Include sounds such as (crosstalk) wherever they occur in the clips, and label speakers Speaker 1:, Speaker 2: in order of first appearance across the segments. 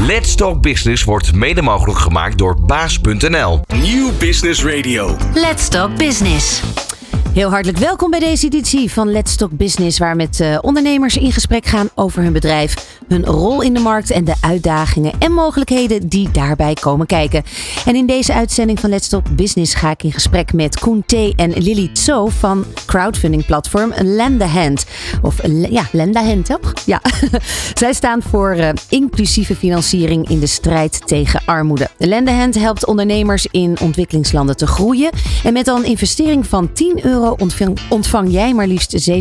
Speaker 1: Let's Talk Business wordt mede mogelijk gemaakt door baas.nl.
Speaker 2: Nieuw Business Radio.
Speaker 3: Let's Talk Business.
Speaker 4: Heel hartelijk welkom bij deze editie van Let's Talk Business, waar met uh, ondernemers in gesprek gaan over hun bedrijf, hun rol in de markt en de uitdagingen en mogelijkheden die daarbij komen kijken. En in deze uitzending van Let's Talk Business ga ik in gesprek met Koen T. en Lily Tso van crowdfunding platform Lend Hand. Of ja, Lend a Hand, toch? Ja. (laughs) Zij staan voor uh, inclusieve financiering in de strijd tegen armoede. Lend Hand helpt ondernemers in ontwikkelingslanden te groeien en met een investering van 10 euro ontvang, ontvang jij maar liefst 7%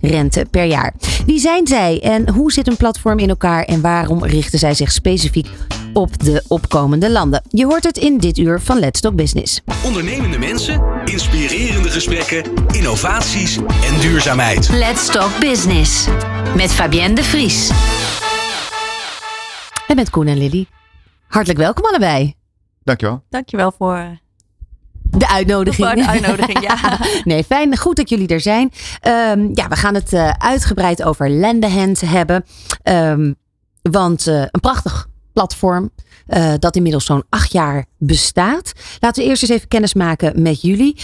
Speaker 4: rente per jaar. Wie zijn zij en hoe zit een platform in elkaar en waarom richten zij zich specifiek op de opkomende landen? Je hoort het in dit uur van Let's Talk Business.
Speaker 2: Ondernemende mensen, inspirerende gesprekken, innovaties en duurzaamheid.
Speaker 3: Let's Talk Business met Fabienne de Vries.
Speaker 4: En met Koen en Lily. Hartelijk welkom allebei.
Speaker 5: Dankjewel.
Speaker 6: Dankjewel voor
Speaker 4: de uitnodiging.
Speaker 6: Voor de uitnodiging, ja. (laughs)
Speaker 4: nee, fijn. Goed dat jullie er zijn. Um, ja, we gaan het uh, uitgebreid over Lendehand hebben. Um, want uh, een prachtig platform. Uh, dat inmiddels zo'n acht jaar bestaat. Laten we eerst eens even kennis maken met jullie.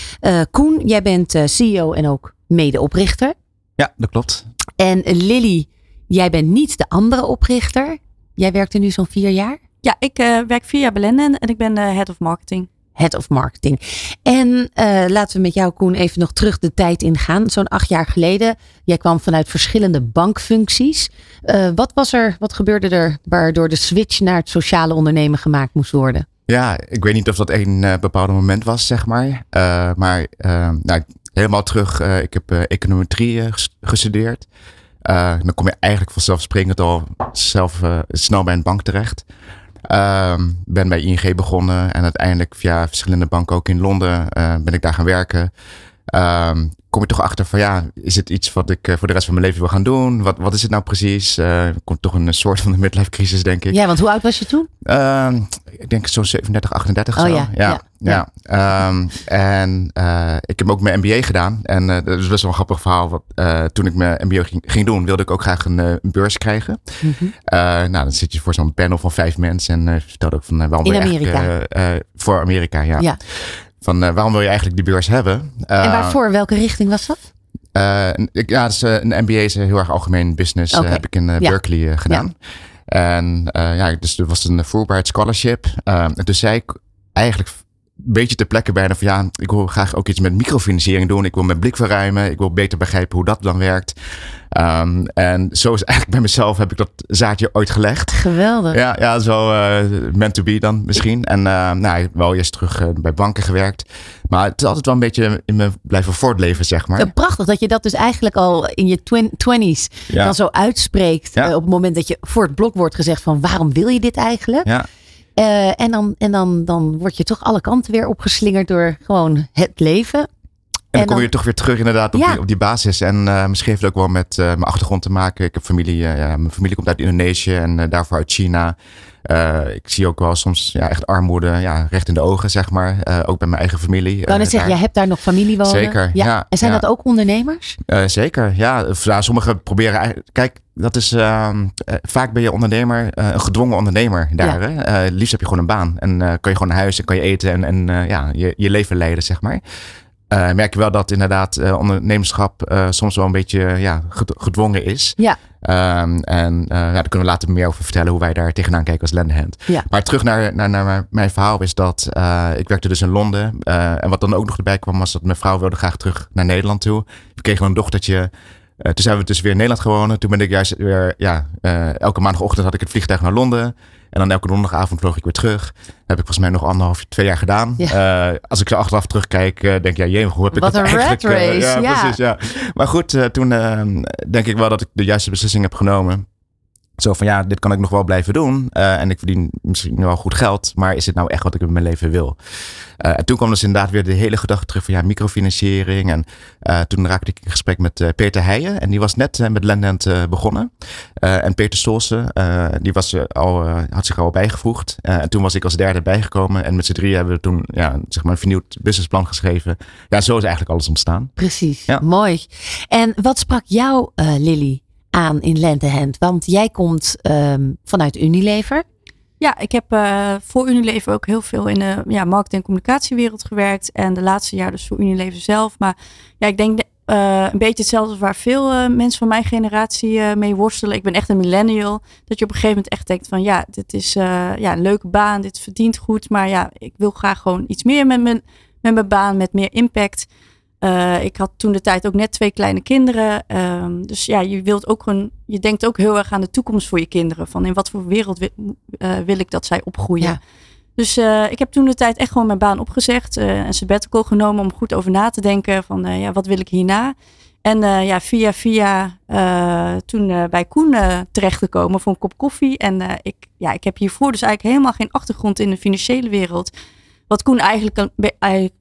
Speaker 4: Koen, jij bent CEO en ook medeoprichter.
Speaker 5: Ja, dat klopt.
Speaker 4: En Lily, jij bent niet de andere oprichter. Jij werkt er nu zo'n vier jaar.
Speaker 6: Ja, ik werk vier jaar bij Lenden en ik ben de head of marketing.
Speaker 4: Head of Marketing. En uh, laten we met jou, Koen, even nog terug de tijd ingaan. Zo'n acht jaar geleden. Jij kwam vanuit verschillende bankfuncties. Uh, wat was er, wat gebeurde er waardoor de switch naar het sociale ondernemen gemaakt moest worden?
Speaker 5: Ja, ik weet niet of dat een uh, bepaald moment was, zeg maar. maar nou, helemaal terug. ik heb econometrie gestudeerd. dan kom je eigenlijk vanzelfsprekend al zelf snel bij een bank terecht. Um, ben bij ING begonnen en uiteindelijk via verschillende banken ook in Londen uh, ben ik daar gaan werken. Um, kom je toch achter van ja, is het iets wat ik uh, voor de rest van mijn leven wil gaan doen? Wat, wat is het nou precies? Uh, komt toch een soort van de midlife crisis, denk ik.
Speaker 4: Ja, want hoe oud was je toen?
Speaker 5: Uh, ik denk zo'n 37, 38
Speaker 4: oh,
Speaker 5: zo.
Speaker 4: Ja,
Speaker 5: ja, ja. ja. Um, en uh, ik heb ook mijn MBA gedaan. En dat is best wel een grappig verhaal. Want, toen ik mijn MBA ging, ging, doen, wilde ik ook graag een, een beurs krijgen. Mm -hmm. nou, dan zit je voor zo'n panel van vijf mensen en vertelde ook van waarom
Speaker 4: In Amerika.
Speaker 5: voor Amerika, ja.
Speaker 4: ja.
Speaker 5: Van waarom wil je eigenlijk die beurs hebben?
Speaker 4: en waarvoor? Welke richting was dat?
Speaker 5: Uh, ja, dus, een MBA is heel erg algemeen business.
Speaker 4: Okay.
Speaker 5: Heb ik in
Speaker 4: ja.
Speaker 5: Berkeley gedaan.
Speaker 4: Ja.
Speaker 5: En ja, dus er was een Fulbright Scholarship. zei ik eigenlijk beetje ter plekke bijna van ja, ik wil graag ook iets met microfinanciering doen. Ik wil mijn blik verruimen. Ik wil beter begrijpen hoe dat dan werkt. Um, en zo is eigenlijk bij mezelf heb ik dat zaadje ooit gelegd.
Speaker 4: Geweldig.
Speaker 5: Ja, ja zo uh, meant to be dan misschien. En uh, nou, wel eerst terug uh, bij banken gewerkt. Maar het is altijd wel een beetje in me blijven voortleven, zeg maar.
Speaker 4: Prachtig dat je dat dus eigenlijk al in je twenties ja. dan zo uitspreekt. Ja. op het moment dat je voor het blok wordt gezegd van waarom wil je dit eigenlijk?
Speaker 5: Ja.
Speaker 4: Uh, en dan, en dan, dan word je toch alle kanten weer opgeslingerd door gewoon het leven.
Speaker 5: En dan, dan kom je toch weer terug inderdaad op, ja. die, op die basis. En uh, misschien heeft het ook wel met uh, mijn achtergrond te maken. Ik heb familie, ja, mijn familie komt uit Indonesië en daarvoor uit China. ik zie ook wel soms ja, echt armoede ja, recht in de ogen, zeg maar. ook bij mijn eigen familie.
Speaker 4: Kan net zeggen, jij hebt daar nog familie wonen.
Speaker 5: Zeker, ja.
Speaker 4: en zijn dat ook ondernemers?
Speaker 5: zeker, ja. Sommigen proberen. Kijk, dat is uh, vaak ben je ondernemer, uh, een gedwongen ondernemer daar. Ja. Uh, liefst heb je gewoon een baan en kan je gewoon naar huis en kan je eten en, en ja, je, je leven leiden, zeg maar. Merk je wel dat inderdaad ondernemerschap soms wel een beetje ja, gedwongen is.
Speaker 4: Ja.
Speaker 5: Um, en ja, daar kunnen we later meer over vertellen hoe wij daar tegenaan kijken als Lendhand.
Speaker 4: Ja.
Speaker 5: Maar terug naar, naar, naar mijn verhaal is dat ik werkte dus in Londen. en wat dan ook nog erbij kwam was dat mijn vrouw wilde graag terug naar Nederland toe. We kregen een dochtertje. Uh, toen zijn we dus weer in Nederland gewonnen. Toen ben ik juist weer, ja, uh, elke maandagochtend had ik het vliegtuig naar Londen. En dan elke donderdagavond vloog ik weer terug. Dat heb ik volgens mij nog anderhalf, twee jaar gedaan.
Speaker 4: Ja.
Speaker 5: Uh, als ik zo achteraf terugkijk, denk ik, ja, jee, hoe heb ik
Speaker 4: Wat
Speaker 5: dat
Speaker 4: een
Speaker 5: eigenlijk...
Speaker 4: rat race,
Speaker 5: ja,
Speaker 4: ja.
Speaker 5: precies, ja. Maar goed, toen denk ik wel dat ik de juiste beslissing heb genomen. Zo van ja, dit kan ik nog wel blijven doen. Uh, en ik verdien misschien wel goed geld. Maar is het nou echt wat ik in mijn leven wil? Uh, en toen kwam dus inderdaad weer de hele gedachte terug van ja, microfinanciering. En uh, toen raakte ik in gesprek met Peter Heijen. En die was net met Lendent begonnen. en Peter Stolsen, die was al, had zich al bijgevoegd. en toen was ik als derde bijgekomen. En met z'n drie hebben we toen ja, zeg maar een vernieuwd businessplan geschreven. Ja, zo is eigenlijk alles ontstaan.
Speaker 4: Precies,
Speaker 5: Ja.
Speaker 4: mooi. En wat sprak jou, Lily, aan in Lentehand? Want jij komt ehm, vanuit Unilever.
Speaker 6: Ja, ik heb uh, voor Unilever ook heel veel in de ja, markt- en communicatiewereld gewerkt. En de laatste jaar dus voor Unilever zelf. Maar ja, ik denk uh, een beetje hetzelfde waar veel uh, mensen van mijn generatie mee worstelen. Ik ben echt een millennial. Dat je op een gegeven moment echt denkt van ja, dit is ja, een leuke baan. Dit verdient goed. Maar ja, ik wil graag gewoon iets meer met mijn, met mijn baan. Met meer impact. Uh, ik had toen de tijd ook net twee kleine kinderen. Uh, dus ja, je wilt ook gewoon, je denkt ook heel erg aan de toekomst voor je kinderen. Van in wat voor wereld wil, uh, wil ik dat zij opgroeien. Ja. Dus uh, ik heb toen de tijd echt gewoon mijn baan opgezegd. een sabbatical genomen om goed over na te denken. Van ja, wat wil ik hierna? En ja, via via toen bij Koen terecht gekomen voor een kop koffie. En ik, ja, ik heb hiervoor dus eigenlijk helemaal geen achtergrond in de financiële wereld. Wat Koen eigenlijk,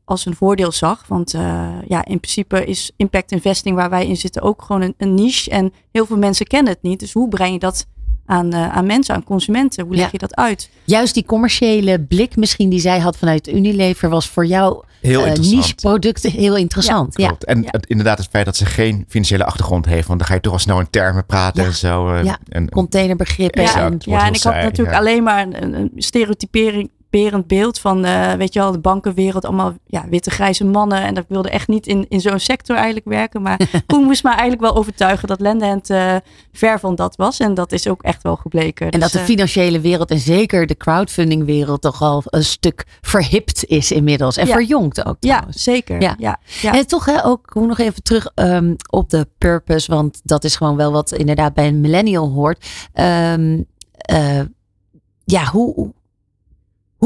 Speaker 6: als een voordeel zag. Want uh, ja, in principe is impact investing waar wij in zitten ook gewoon een, een, niche. En heel veel mensen kennen het niet. Dus hoe breng je dat aan, uh, aan mensen, aan consumenten? Hoe leg je dat uit?
Speaker 4: Juist die commerciële blik misschien die zij had vanuit Unilever was voor jou
Speaker 5: heel uh,
Speaker 4: niche producten heel interessant.
Speaker 5: Ja, ja. En ja. Het, inderdaad het feit dat ze geen financiële achtergrond heeft. Want dan ga je toch al snel in termen praten en zo.
Speaker 4: ja,
Speaker 5: en,
Speaker 4: containerbegrippen.
Speaker 6: Ja, en, ja, en ik had natuurlijk alleen maar een, een stereotypering typerend beeld van, uh, weet je wel, de bankenwereld, allemaal ja, witte grijze mannen. En dat wilde echt niet in, in zo'n sector eigenlijk werken. Maar (laughs) Koen moest me eigenlijk wel overtuigen dat Lendehand uh, ver van dat was. En dat is ook echt wel gebleken.
Speaker 4: En dus, dat de financiële wereld en zeker de crowdfunding wereld toch al een stuk verhipt is inmiddels. En ja. verjongd ook trouwens.
Speaker 6: Ja, zeker. Ja. Ja, ja.
Speaker 4: En toch hè, ook, hoe nog even terug um, op de purpose. Want dat is gewoon wel wat inderdaad bij een millennial hoort. Um, uh, ja, hoe,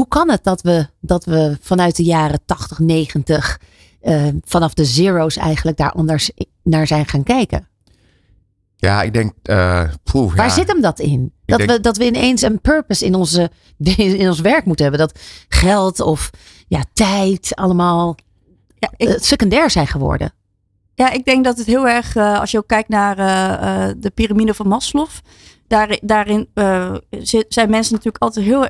Speaker 4: hoe kan het dat we, dat we vanuit de jaren 80, 90, uh, vanaf de zero's eigenlijk daar anders naar zijn gaan kijken?
Speaker 5: Ja, ik denk. Uh, poeh,
Speaker 4: Waar
Speaker 5: ja.
Speaker 4: zit hem dat in? Dat, denk... we, dat we ineens een purpose in, onze, (laughs) in ons werk moeten hebben. Dat geld of ja, tijd allemaal ja, ik... uh, secundair zijn geworden.
Speaker 6: Ja, ik denk dat het heel erg, uh, als je ook kijkt naar uh, de piramide van Maslow, daar, daarin uh, zijn mensen natuurlijk altijd heel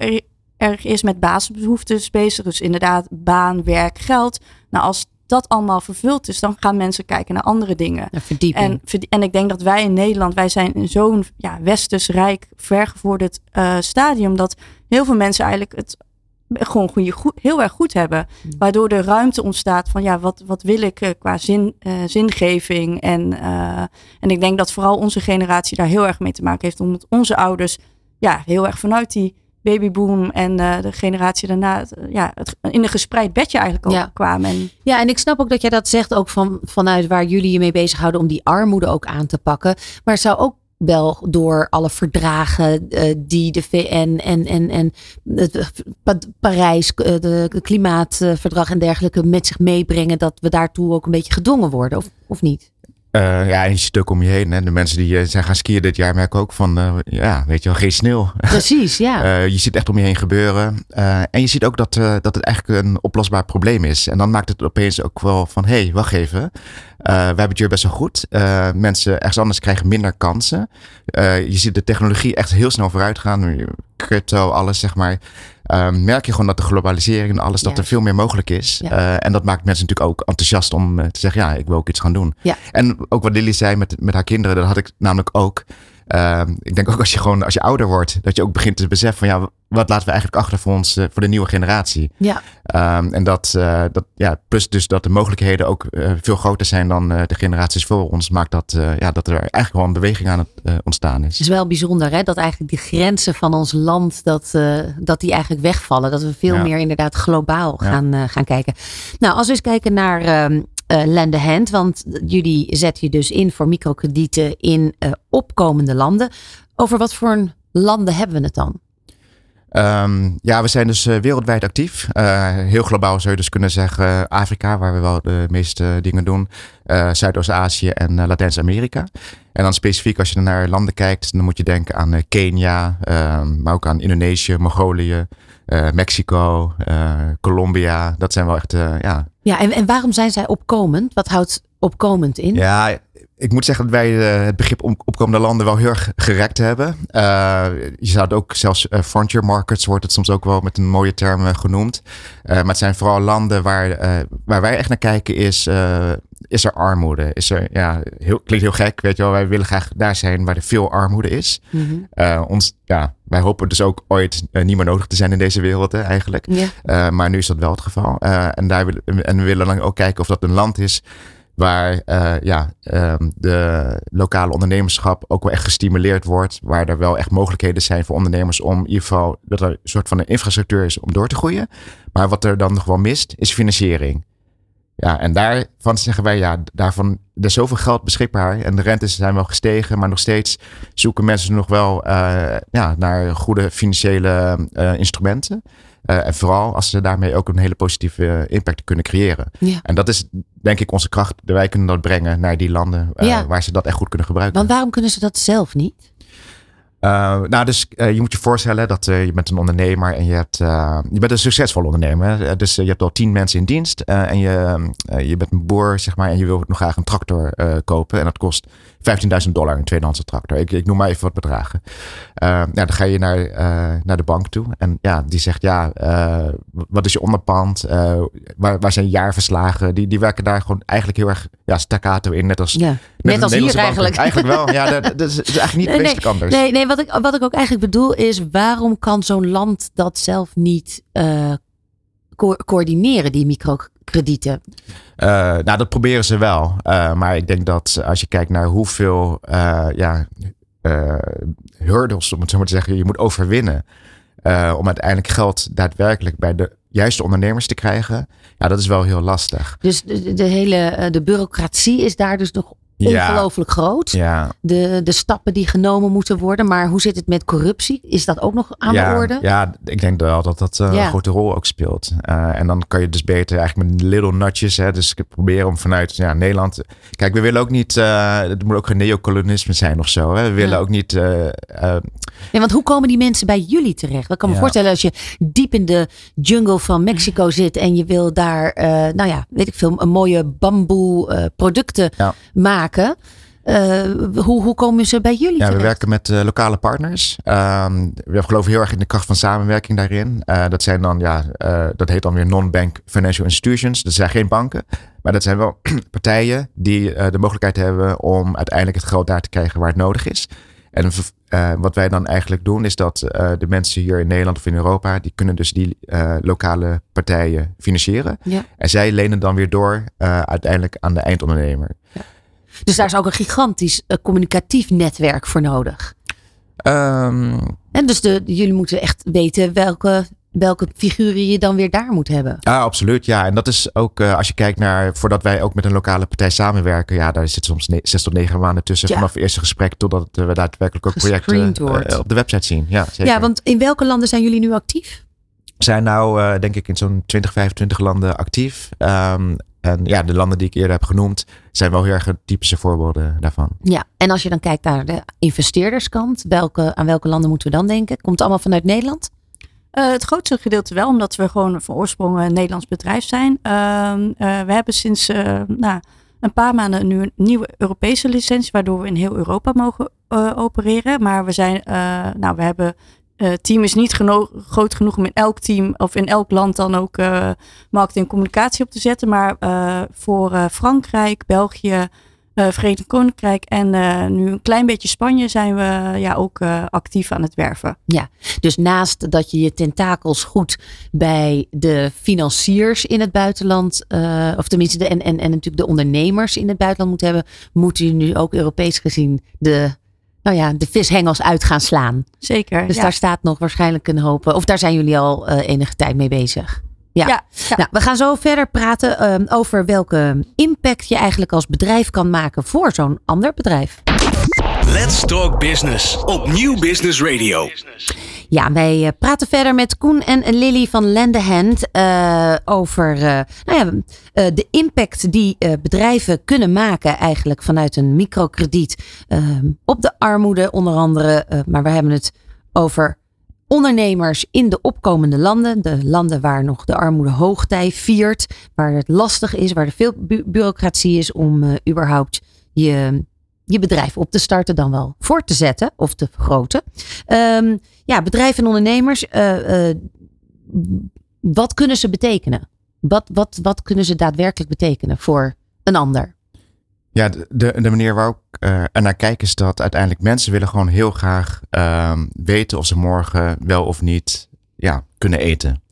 Speaker 6: erg, is met basisbehoeftes bezig. Dus inderdaad, baan, werk, geld. Nou, als dat allemaal vervuld is, dan gaan mensen kijken naar andere dingen. En, en ik denk dat wij in Nederland, wij zijn in zo'n ja, westers rijk, vergevorderd uh, stadium, dat heel veel mensen eigenlijk het gewoon goede, goed, heel erg goed hebben. Mm. Waardoor er ruimte ontstaat van ja, wat, wat wil ik uh, qua zin, uh, zingeving. En, en ik denk dat vooral onze generatie daar heel erg mee te maken heeft. Omdat onze ouders ja, heel erg vanuit die babyboom en uh, de generatie daarna ja, het, in een gespreid bedje eigenlijk ook kwamen. En...
Speaker 4: Ja, en ik snap ook dat jij dat zegt ook van, vanuit waar jullie je mee bezighouden om die armoede ook aan te pakken. Maar het zou ook wel door alle verdragen uh, die de VN en, en, en het Parijs, uh, de klimaatverdrag en dergelijke met zich meebrengen, dat we daartoe ook een beetje gedwongen worden, of, of niet?
Speaker 5: Uh, ja, en je ook om je heen. Hè. De mensen die uh, zijn gaan skiën dit jaar merken ook van, uh, ja, weet je wel, geen sneeuw. (laughs)
Speaker 4: Precies, ja.
Speaker 5: je ziet echt om je heen gebeuren. en je ziet ook dat, dat het eigenlijk een oplosbaar probleem is. En dan maakt het opeens ook wel van, hé, hey, wacht even. we hebben het hier best wel goed. mensen ergens anders krijgen minder kansen. je ziet de technologie echt heel snel vooruit gaan. Crypto, alles zeg maar. Um, merk je gewoon dat de globalisering en alles, dat er veel meer mogelijk is. Ja. Uh, en dat maakt mensen natuurlijk ook enthousiast om uh, te zeggen, ja, ik wil ook iets gaan doen.
Speaker 4: Ja.
Speaker 5: En ook wat Lily zei met, met haar kinderen, dat had ik namelijk ook. Uh, ik denk ook als je gewoon, als je ouder wordt, dat je ook begint te beseffen van ja, wat laten we eigenlijk achter voor ons, uh, voor de nieuwe generatie.
Speaker 4: Ja.
Speaker 5: Um, en dat, uh, dat, ja, plus dus dat de mogelijkheden ook uh, veel groter zijn dan de generaties voor ons, maakt dat, ja, dat er eigenlijk een beweging aan het ontstaan is.
Speaker 4: Het is wel bijzonder hè, dat eigenlijk die grenzen van ons land, dat, dat die eigenlijk wegvallen. Dat we veel ja. meer inderdaad globaal gaan, ja. gaan kijken. Nou, als we eens kijken naar um, uh, lend a hand. Want jullie zetten je dus in voor microkredieten in uh, opkomende landen. Over wat voor landen hebben we het dan?
Speaker 5: Um, ja, we zijn dus uh, wereldwijd actief. Uh, heel globaal zou je dus kunnen zeggen Afrika, waar we wel de meeste dingen doen. Uh, Zuidoost-Azië en Latijns-Amerika. En dan specifiek als je naar landen kijkt, dan moet je denken aan Kenia, um, maar ook aan Indonesië, Mongolië, Mexico, Colombia. Dat zijn wel echt, ja.
Speaker 4: Ja, en, en waarom zijn zij opkomend? Wat houdt opkomend in?
Speaker 5: Ja, ik moet zeggen dat wij uh, het begrip opkomende landen wel heel erg gerekt hebben. Uh, je zou het ook zelfs uh, frontier markets wordt het soms ook wel met een mooie term genoemd. maar het zijn vooral landen waar, waar wij echt naar kijken is is er armoede? Is er, ja, heel, klinkt heel gek, weet je wel. Wij willen graag daar zijn waar er veel armoede is.
Speaker 4: Mhm.
Speaker 5: Eh, ons, ja, wij hopen dus ook ooit eh, niet meer nodig te zijn in deze wereld, hè, eigenlijk. Eh, maar nu is dat wel het geval. Eh, en, daar en we willen dan ook kijken of dat een land is waar eh, ja, ehm, de lokale ondernemerschap ook wel echt gestimuleerd wordt. Waar er wel echt mogelijkheden zijn voor ondernemers om in ieder geval dat er een soort van een infrastructuur is om door te groeien. Maar wat er dan nog wel mist, is financiering. Ja, en daarvan zeggen wij, ja, daarvan, er is zoveel geld beschikbaar en de rentes zijn wel gestegen, maar nog steeds zoeken mensen nog wel eh, ja, naar goede financiële eh, instrumenten. Eh, en vooral als ze daarmee ook een hele positieve impact kunnen creëren.
Speaker 4: Ja.
Speaker 5: En dat is denk ik onze kracht. Wij kunnen dat brengen naar die landen eh,
Speaker 4: Ja.
Speaker 5: waar ze dat echt goed kunnen gebruiken.
Speaker 4: Want waarom kunnen ze dat zelf niet?
Speaker 5: Eh, nou, dus eh, je moet je voorstellen dat eh, je bent een ondernemer en je, hebt, eh, je bent een succesvol ondernemer. hè. Eh, Dus eh, je hebt al tien mensen in dienst eh, en je, eh, je bent een boer, zeg maar, en je wil nog graag een tractor eh, kopen. En dat kost 15.000 dollar, een tweedehandse tractor. Ik, ik noem maar even wat bedragen. Eh, nou, dan ga je naar, eh, naar de bank toe en ja, die zegt ja, eh, wat is je onderpand? Eh, waar, waar zijn jaarverslagen? Die, die werken daar gewoon eigenlijk heel erg ja, staccato in, net als
Speaker 4: Ja.
Speaker 5: net
Speaker 4: Net als hier eigenlijk. (laughs)
Speaker 5: Eigenlijk wel, ja, dat, dat is, dat is eigenlijk niet
Speaker 4: Nee,
Speaker 5: wezenlijk anders.
Speaker 4: Nee, nee wat, ik, wat ik ook eigenlijk bedoel is, waarom kan zo'n land dat zelf niet co- coördineren, die microkredieten?
Speaker 5: Eh, nou, dat proberen ze wel. Eh, maar ik denk dat als je kijkt naar hoeveel eh, ja, hurdles, om het zo maar te zeggen, je moet overwinnen. om uiteindelijk geld daadwerkelijk bij de juiste ondernemers te krijgen. Ja, dat is wel heel lastig.
Speaker 4: Dus de, de hele de bureaucratie is daar dus nog
Speaker 5: Ja.
Speaker 4: ongelooflijk groot.
Speaker 5: Ja,
Speaker 4: De, de stappen die genomen moeten worden. Maar hoe zit het met corruptie? Is dat ook nog aan
Speaker 5: ja,
Speaker 4: de orde?
Speaker 5: Ja, ik denk wel dat dat eh, een grote rol ook speelt. Eh, en dan kan je dus beter eigenlijk met little nudges. Hè, dus ik probeer om vanuit ja, Nederland. Kijk, we willen ook niet. eh het moet ook geen neocolonisme zijn of zo. Hè. We willen ook niet.
Speaker 4: Nee, want hoe komen die mensen bij jullie terecht? Ik kan me voorstellen als je diep in de jungle van Mexico zit en je wil daar, nou ja, weet ik veel, een mooie bamboe producten
Speaker 5: Ja.
Speaker 4: Maken. Eh, hoe, hoe komen ze bij jullie
Speaker 5: Ja, we werken met eh, lokale partners. Ehm, we geloven heel erg in de kracht van samenwerking daarin. Eh, dat zijn dan, ja, dat heet dan weer non-bank financial institutions. Dat zijn geen banken, maar dat zijn wel (clears throat) partijen die de mogelijkheid hebben om uiteindelijk het geld daar te krijgen waar het nodig is. En wat wij dan eigenlijk doen, is dat de mensen hier in Nederland of in Europa, die kunnen dus die lokale partijen financieren.
Speaker 4: Ja.
Speaker 5: En zij lenen dan weer door uiteindelijk aan de eindondernemer.
Speaker 4: Dus daar is ook een gigantisch eh, communicatief netwerk voor nodig.
Speaker 5: Ehm,
Speaker 4: En dus de, jullie moeten echt weten welke, welke figuren je dan weer daar moet hebben.
Speaker 5: Ja, absoluut. Ja, en dat is ook eh, als je kijkt naar voordat wij ook met een lokale partij samenwerken. Ja, daar zit soms zes tot negen maanden tussen
Speaker 4: Ja.
Speaker 5: vanaf het eerste gesprek totdat eh, we daadwerkelijk ook projecten eh, op de website zien. Ja, zeker.
Speaker 4: Ja, want in welke landen zijn jullie nu actief?
Speaker 5: Zijn nou denk ik in zo'n 20, 25 landen actief. Ehm, en ja, de landen die ik eerder heb genoemd zijn wel heel erg typische voorbeelden daarvan.
Speaker 4: Ja, en als je dan kijkt naar de investeerderskant, welke, aan welke landen moeten we dan denken? Komt het allemaal vanuit Nederland?
Speaker 6: Eh, het grootste gedeelte wel, omdat we gewoon van oorsprong een Nederlands bedrijf zijn. Ehm, eh, we hebben sinds eh, nou, een paar maanden nu een nieuwe Europese licentie, waardoor we in heel Europa mogen eh, opereren. Maar we zijn, eh, nou, we hebben. Het team is niet groot genoeg om in elk team of in elk land dan ook eh, marketing en communicatie op te zetten. Maar eh, voor Frankrijk, België, Verenigd Koninkrijk en nu een klein beetje Spanje zijn we ja, ook actief aan het werven.
Speaker 4: Dus naast dat je je tentakels goed bij de financiers in het buitenland, of tenminste de, en, en, en natuurlijk de ondernemers in het buitenland moet hebben, moeten jullie nu ook Europees gezien de, nou ja, de vishengels uit gaan slaan.
Speaker 6: Zeker.
Speaker 4: Dus
Speaker 6: ja.
Speaker 4: daar staat nog waarschijnlijk een hoop, of daar zijn jullie al eh, enige tijd mee bezig. Ja.
Speaker 6: Ja, ja.
Speaker 4: Nou, we gaan zo verder praten ehm, over welke impact je eigenlijk als bedrijf kan maken voor zo'n ander bedrijf.
Speaker 2: Let's Talk Business op Nieuw Business Radio.
Speaker 4: Ja, wij eh, praten verder met Koen en Lily van Lendehand eh, over eh, nou ja, de impact die bedrijven kunnen maken eigenlijk vanuit een microkrediet eh, op de armoede onder andere. Maar we hebben het over ondernemers in de opkomende landen. De landen waar nog de armoede hoogtij viert. Waar het lastig is, waar er veel bu- bureaucratie is om überhaupt je, je bedrijf op te starten, dan wel voor te zetten of te vergroten. Ehm, ja, bedrijven en ondernemers, eh, eh, wat kunnen ze betekenen? Wat, wat, wat kunnen ze daadwerkelijk betekenen voor een ander?
Speaker 5: Ja, de, de manier waarop ik uh, er naar kijk is dat uiteindelijk mensen willen gewoon heel graag uh, weten of ze morgen wel of niet ja, kunnen eten.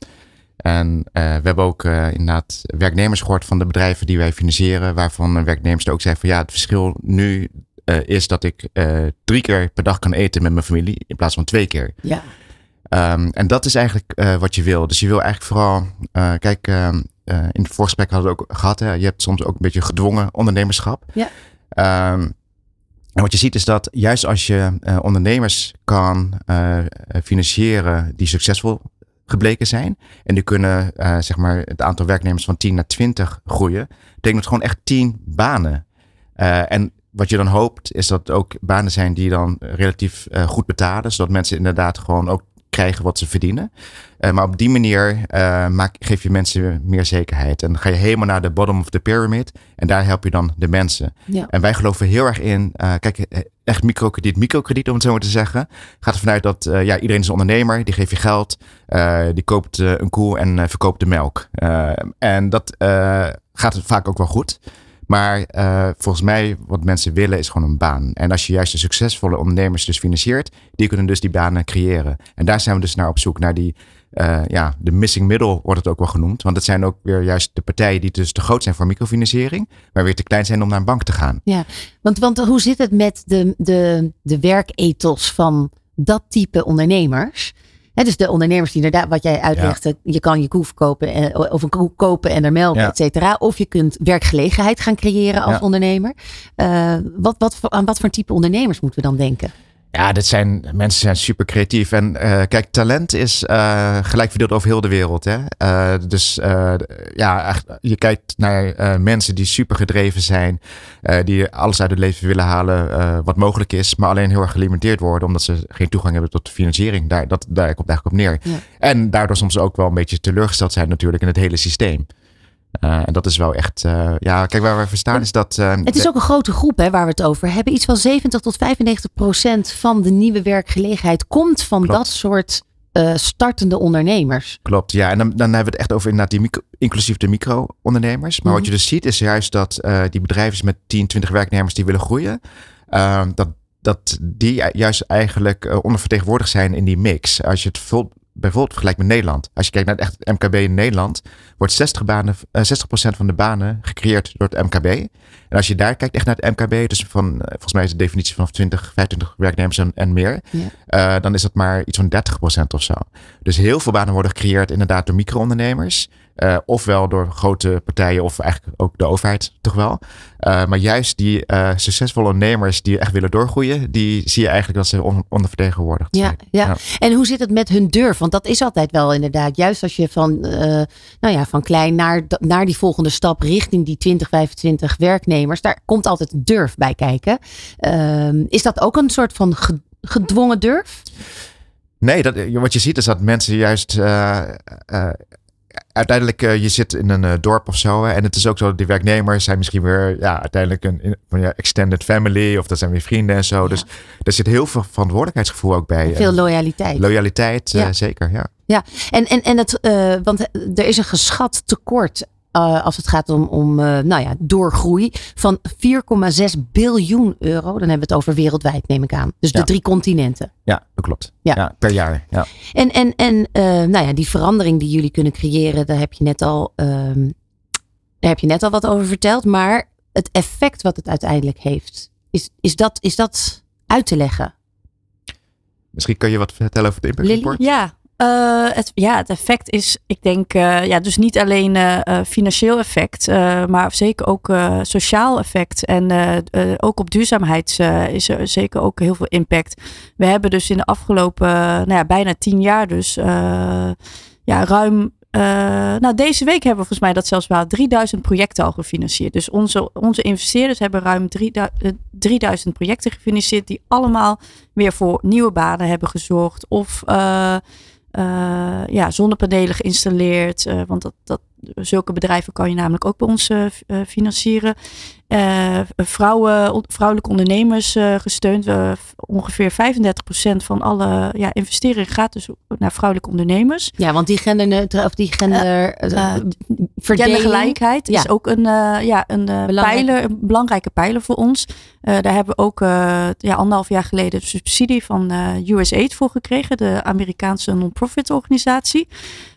Speaker 5: En we hebben ook uh, inderdaad werknemers gehoord van de bedrijven die wij financieren, waarvan werknemers ook zeggen van ja, het verschil nu uh, is dat ik drie keer per dag kan eten met mijn familie in plaats van twee keer.
Speaker 4: Ja.
Speaker 5: Um, en dat is eigenlijk wat je wil. Dus je wil eigenlijk vooral, kijk, in het voorgesprek hadden we ook gehad, hè, je hebt soms ook een beetje gedwongen ondernemerschap.
Speaker 4: Ja.
Speaker 5: Um, en wat je ziet is dat juist als je ondernemers kan financieren die succesvol gebleken zijn. En die kunnen uh, zeg maar het aantal werknemers van 10 naar 20 groeien. Betekent het gewoon echt 10 banen. Uh, en wat je dan hoopt is dat het ook banen zijn die dan relatief uh, goed betalen. Zodat mensen inderdaad gewoon ook krijgen wat ze verdienen. Uh, maar op die manier uh, maak, geef je mensen meer zekerheid. En dan ga je helemaal naar de bottom of the pyramid. En daar help je dan de mensen.
Speaker 4: Ja.
Speaker 5: En wij geloven heel erg in, uh, kijk, echt microkrediet, microkrediet om het zo maar te zeggen. Gaat er vanuit dat ja, iedereen is een ondernemer. Die geeft je geld. die koopt een koe en verkoopt de melk. en dat gaat vaak ook wel goed. Maar uh, volgens mij, wat mensen willen, is gewoon een baan. En als je juist de succesvolle ondernemers dus financiert, die kunnen dus die banen creëren. En daar zijn we dus naar op zoek, naar die, uh, ja, de missing middle wordt het ook wel genoemd. Want het zijn ook weer juist de partijen die dus te groot zijn voor microfinanciering, maar weer te klein zijn om naar een bank te gaan.
Speaker 4: Ja, want, want hoe zit het met de, de, de werkethos van dat type ondernemers? He, dus de ondernemers die inderdaad, wat jij uitlegt, ja. je kan je koe verkopen en, of een koe kopen en er melken, ja. et cetera. Of je kunt werkgelegenheid gaan creëren als
Speaker 5: Ja.
Speaker 4: ondernemer. Uh, wat, wat, aan wat voor type ondernemers moeten we dan denken?
Speaker 5: Ja, dit zijn, mensen zijn super creatief. En eh, kijk, talent is eh, gelijk verdeeld over heel de wereld. Hè? Eh, dus ja, echt, je kijkt naar mensen die super gedreven zijn. die alles uit het leven willen halen wat mogelijk is. Maar alleen heel erg gelimiteerd worden omdat ze geen toegang hebben tot de financiering. Daar, dat, daar komt het eigenlijk op neer.
Speaker 4: Ja.
Speaker 5: En daardoor soms ook wel een beetje teleurgesteld zijn natuurlijk in het hele systeem. Eh, en dat is wel echt, eh, ja, kijk waar we voor staan is dat... eh,
Speaker 4: Het is ook een grote groep hè, waar we het over hebben. Iets van 70 tot 95 procent van de nieuwe werkgelegenheid komt van
Speaker 5: Klopt.
Speaker 4: dat soort startende ondernemers.
Speaker 5: Klopt, ja. En dan, dan hebben we het echt over inderdaad die micro, inclusief de micro-ondernemers. Maar
Speaker 4: Mhm.
Speaker 5: wat je dus ziet is juist dat die bedrijven met 10, 20 werknemers die willen groeien, dat, dat die juist eigenlijk ondervertegenwoordigd zijn in die mix. Als je het vol- bijvoorbeeld vergelijkt met Nederland. Als je kijkt naar het echt MKB in Nederland, wordt 60, banen, eh, 60% van de banen gecreëerd door het MKB. En als je daar kijkt echt naar het MKB, dus van, eh, volgens mij is de definitie van 20, 25 werknemers en, en meer, eh, dan is dat maar iets van 30% of zo. Dus heel veel banen worden gecreëerd inderdaad door micro-ondernemers. Eh, ofwel door grote partijen of eigenlijk ook de overheid toch wel. Eh, maar juist die eh, succesvolle ondernemers die echt willen doorgroeien, die zie je eigenlijk dat ze on- ondervertegenwoordigd
Speaker 4: Ja,
Speaker 5: zijn.
Speaker 4: ja. En hoe zit het met hun durf? Want dat is altijd wel inderdaad. Juist als je van, nou ja, van klein naar, naar die volgende stap richting die 20, 25 werknemers. Daar komt altijd durf bij kijken. Ehm, is dat ook een soort van ge- gedwongen durf?
Speaker 5: Nee, dat, wat je ziet is dat mensen juist. Uiteindelijk, eh, je zit in een eh, dorp of zo. hè, en het is ook zo dat die werknemers zijn misschien weer. Ja, uiteindelijk een, van ja, extended family. Of dat zijn weer vrienden en zo.
Speaker 4: Ja.
Speaker 5: Dus er zit heel veel verantwoordelijkheidsgevoel ook bij.
Speaker 4: Veel
Speaker 5: En
Speaker 4: loyaliteit.
Speaker 5: loyaliteit, eh,
Speaker 4: Ja.
Speaker 5: zeker. Ja.
Speaker 4: Ja, en, en, en het, eh, want er is een geschat tekort eh, als het gaat om, om eh, nou ja, doorgroei van 4,6 biljoen euro. Dan hebben we het over wereldwijd, neem ik aan. Dus de drie continenten.
Speaker 5: ja, dat klopt.
Speaker 4: Ja.
Speaker 5: Ja. per jaar. Ja.
Speaker 4: En, en, en eh, nou ja, die verandering die jullie kunnen creëren, daar heb je net al, ehm, daar heb je net al wat over verteld. Maar het effect wat het uiteindelijk heeft, is, is, dat, is dat uit te leggen?
Speaker 5: Misschien kun je wat vertellen over het impact
Speaker 4: Lily?
Speaker 5: report?
Speaker 6: Ja, eh, het, ja, het effect is, ik denk, eh, ja, dus niet alleen eh, financieel effect, maar zeker ook sociaal effect. En ook op duurzaamheid is er zeker ook heel veel impact. We hebben dus in de afgelopen, nou ja, bijna tien jaar dus, ja, ruim. nou, deze week hebben we volgens mij dat zelfs wel 3000 projecten al gefinancierd. Dus onze, onze investeerders hebben ruim 3000 eh, 3000 projecten gefinancierd, die allemaal weer voor nieuwe banen hebben gezorgd. Of eh, ja, zonnepanelen geïnstalleerd. eh, want dat, dat, zulke bedrijven kan je namelijk ook bij ons eh, financieren. vrouwen, vrouwelijke ondernemers gesteund. Ongeveer 35% van alle ja, investeringen gaat dus naar vrouwelijke ondernemers.
Speaker 4: Ja, want die gender, of die gender,
Speaker 6: gendergelijkheid is ook een, ja, een, pijler, een belangrijke pijler voor ons. Daar hebben we ook ja, anderhalf jaar geleden de subsidie van USAID voor gekregen, de Amerikaanse non-profit organisatie.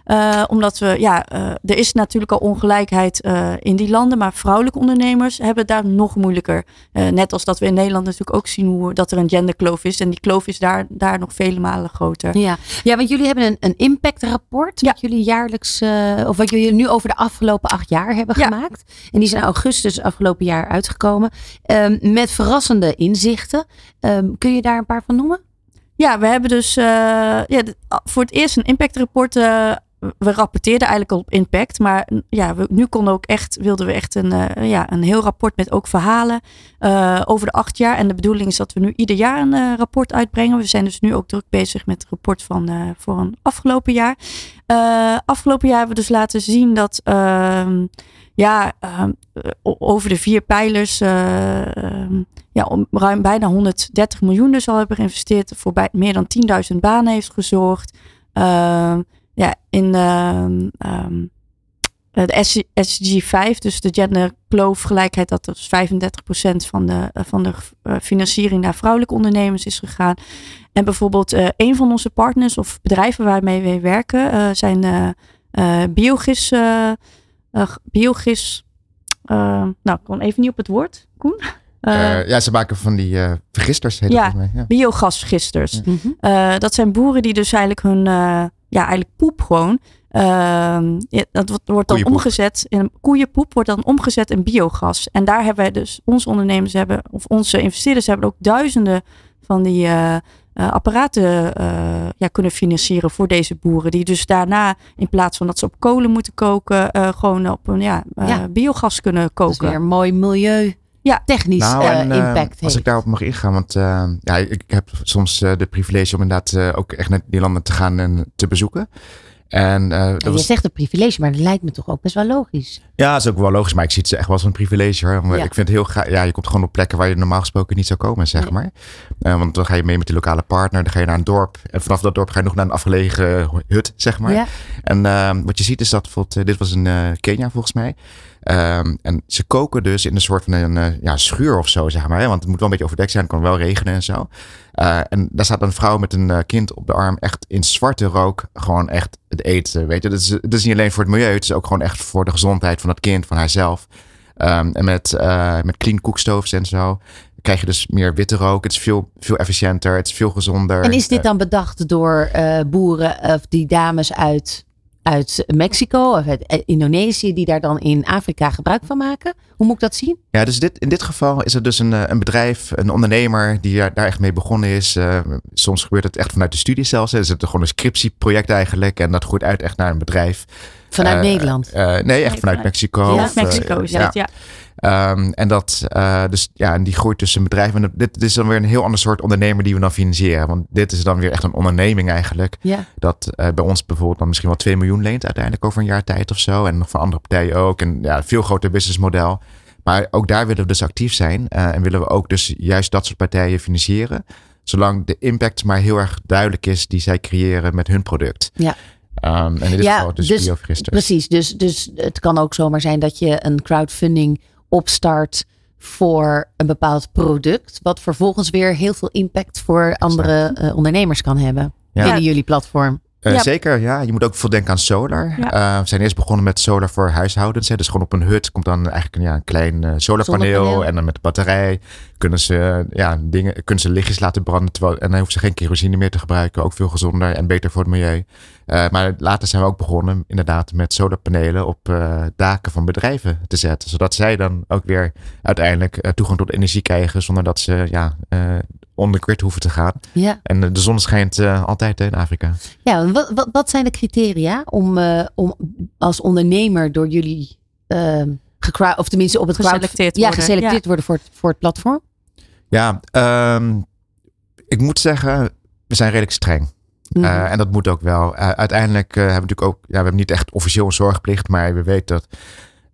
Speaker 6: Uh, omdat we, ja, uh, er is natuurlijk al ongelijkheid uh, in die landen, maar vrouwelijke ondernemers hebben het daar nog moeilijker. net als dat we in Nederland natuurlijk ook zien hoe dat er een genderkloof is. En die kloof is daar, daar nog vele malen groter.
Speaker 4: Ja, ja want jullie hebben een, een impactrapport. Ja. Wat jullie jaarlijks, of wat jullie nu over de afgelopen acht jaar hebben ja. gemaakt. En die zijn augustus afgelopen jaar uitgekomen. Um, met verrassende inzichten. Um, kun je daar een paar van noemen?
Speaker 6: Ja, we hebben dus ja, voor het eerst een impactrapport we rapporteerden eigenlijk al op impact. Maar ja, we, nu konden ook echt, wilden we echt een, uh, ja, een heel rapport met ook verhalen uh, over de acht jaar. En de bedoeling is dat we nu ieder jaar een uh, rapport uitbrengen. We zijn dus nu ook druk bezig met het rapport van voor een afgelopen jaar. afgelopen jaar hebben we dus laten zien dat ehm, ja, ehm, over de vier pijlers ehm, ja, om ruim bijna 130 miljoen dus al hebben geïnvesteerd. Voor bij, meer dan 10.000 banen heeft gezorgd ja, in ehm, ehm, de SG 5, dus de genderkloofgelijkheid, dat is 35% van de, eh, van de eh, financiering naar vrouwelijke ondernemers is gegaan. En bijvoorbeeld een van onze partners of bedrijven waarmee we werken zijn uh, biogis. biogis nou, ik kom even niet op het woord, Koen. (laughs)
Speaker 5: ja, ze maken van die vergisters. Heet
Speaker 6: ja, mij. ja, biogasvergisters. Mhm. dat zijn boeren die dus eigenlijk hun ja, eigenlijk poep gewoon. Uh, dat wordt dan omgezet in koeienpoep, wordt dan omgezet in biogas. En daar hebben wij dus, onze ondernemers hebben, of onze investeerders hebben ook duizenden van die uh, apparaten uh, ja, kunnen financieren voor deze boeren. Die dus daarna, in plaats van dat ze op kolen moeten koken, gewoon op een ja, ja. biogas kunnen koken. Dat
Speaker 4: is weer mooi milieu ja, technisch nou, en, uh, impact
Speaker 5: Als ik daarop mag ingaan, want uh, ja, ik, heb soms uh, de privilege om inderdaad ook echt naar die landen te gaan en te bezoeken. En,
Speaker 4: dat je was... zegt een privilege, maar dat lijkt me toch ook best wel logisch.
Speaker 5: Ja, dat is ook wel logisch, maar ik zie het echt wel als een privilege hoor. Ja. Ik vind het heel graag, ja, je komt gewoon op plekken waar je normaal gesproken niet zou komen, zeg maar. want dan ga je mee met die lokale partner, dan ga je naar een dorp. En vanaf dat dorp ga je nog naar een afgelegen hut, zeg maar. Ja. En wat je ziet is dat bijvoorbeeld, dit was in Kenia volgens mij. Um, en ze koken dus in een soort van een uh, ja, schuur of zo, zeg maar. Hè? Want het moet wel een beetje overdekt zijn, het kan wel regenen en zo. Uh, en daar staat een vrouw met een uh, kind op de arm, echt in zwarte rook, gewoon echt het eten. Weet je, dat is, dat is niet alleen voor het milieu, het is ook gewoon echt voor de gezondheid van het kind, van haarzelf. Um, en met, met clean koekstoves en zo krijg je dus meer witte rook. Het is veel, veel efficiënter, het is veel gezonder.
Speaker 4: En is dit dan bedacht door boeren of die dames uit uit Mexico of uit eh, Indonesië die daar dan in Afrika gebruik van maken? Hoe moet ik dat zien?
Speaker 5: Ja, dus dit, in dit geval is het dus een, eh, een bedrijf, een ondernemer die daar, echt mee begonnen is. Uh, soms gebeurt het echt vanuit de studie zelfs. Hè. Is het gewoon een scriptieproject eigenlijk en dat groeit uit echt naar een bedrijf.
Speaker 4: Vanuit uh, Nederland?
Speaker 5: nee, echt vanuit Mexico.
Speaker 6: Ja, Mexico is het, ja.
Speaker 5: Um, en dat, uh, dus ja, en die groeit tussen bedrijven. En dit, dit, is dan weer een heel ander soort ondernemer die we dan financieren. Want dit is dan weer echt een onderneming eigenlijk. Ja. Dat uh, bij ons bijvoorbeeld dan misschien wel 2 miljoen leent uiteindelijk over een jaar tijd of zo. En nog van andere partijen ook. En ja, veel groter businessmodel. Maar ook daar willen we dus actief zijn. Uh, en willen we ook dus juist dat soort partijen financieren. Zolang de impact maar heel erg duidelijk is die zij creëren met hun product.
Speaker 4: Ja.
Speaker 5: Um, en in dit ja, geval dus,
Speaker 4: dus Precies, dus, dus het kan ook zomaar zijn dat je een crowdfunding opstart voor een bepaald product, wat vervolgens weer heel veel impact voor andere uh, ondernemers kan hebben ja. binnen jullie platform.
Speaker 5: Uh, ja. Zeker, ja. Je moet ook veel denken aan solar. Ja. Uh, we zijn eerst begonnen met solar voor huishoudens. Hè. Dus gewoon op een hut komt dan eigenlijk een, ja, een klein uh, solarpaneel. Zonnepaneel. En dan met de batterij kunnen ze, ja, dingen, kunnen ze lichtjes laten branden. Terwijl, en dan hoeven ze geen kerosine meer te gebruiken. Ook veel gezonder en beter voor het milieu. Maar later zijn we ook begonnen inderdaad met solarpanelen op daken van bedrijven te zetten. Zodat zij dan ook weer uiteindelijk toegang tot energie krijgen. Zonder dat ze ja, on the grid hoeven te gaan. Ja. En de zon schijnt uh, altijd in Afrika.
Speaker 4: Ja, wat, wat, wat zijn de criteria om, uh, om als ondernemer door jullie uh, of tenminste op het
Speaker 6: geselecteerd
Speaker 4: ja, worden, geselecteerd worden voor het, voor het platform?
Speaker 5: Ja, um, ik moet zeggen, we zijn redelijk streng. Mm -hmm. en dat moet ook wel. uiteindelijk hebben we natuurlijk ook, ja, we hebben niet echt officieel een zorgplicht, maar we weten dat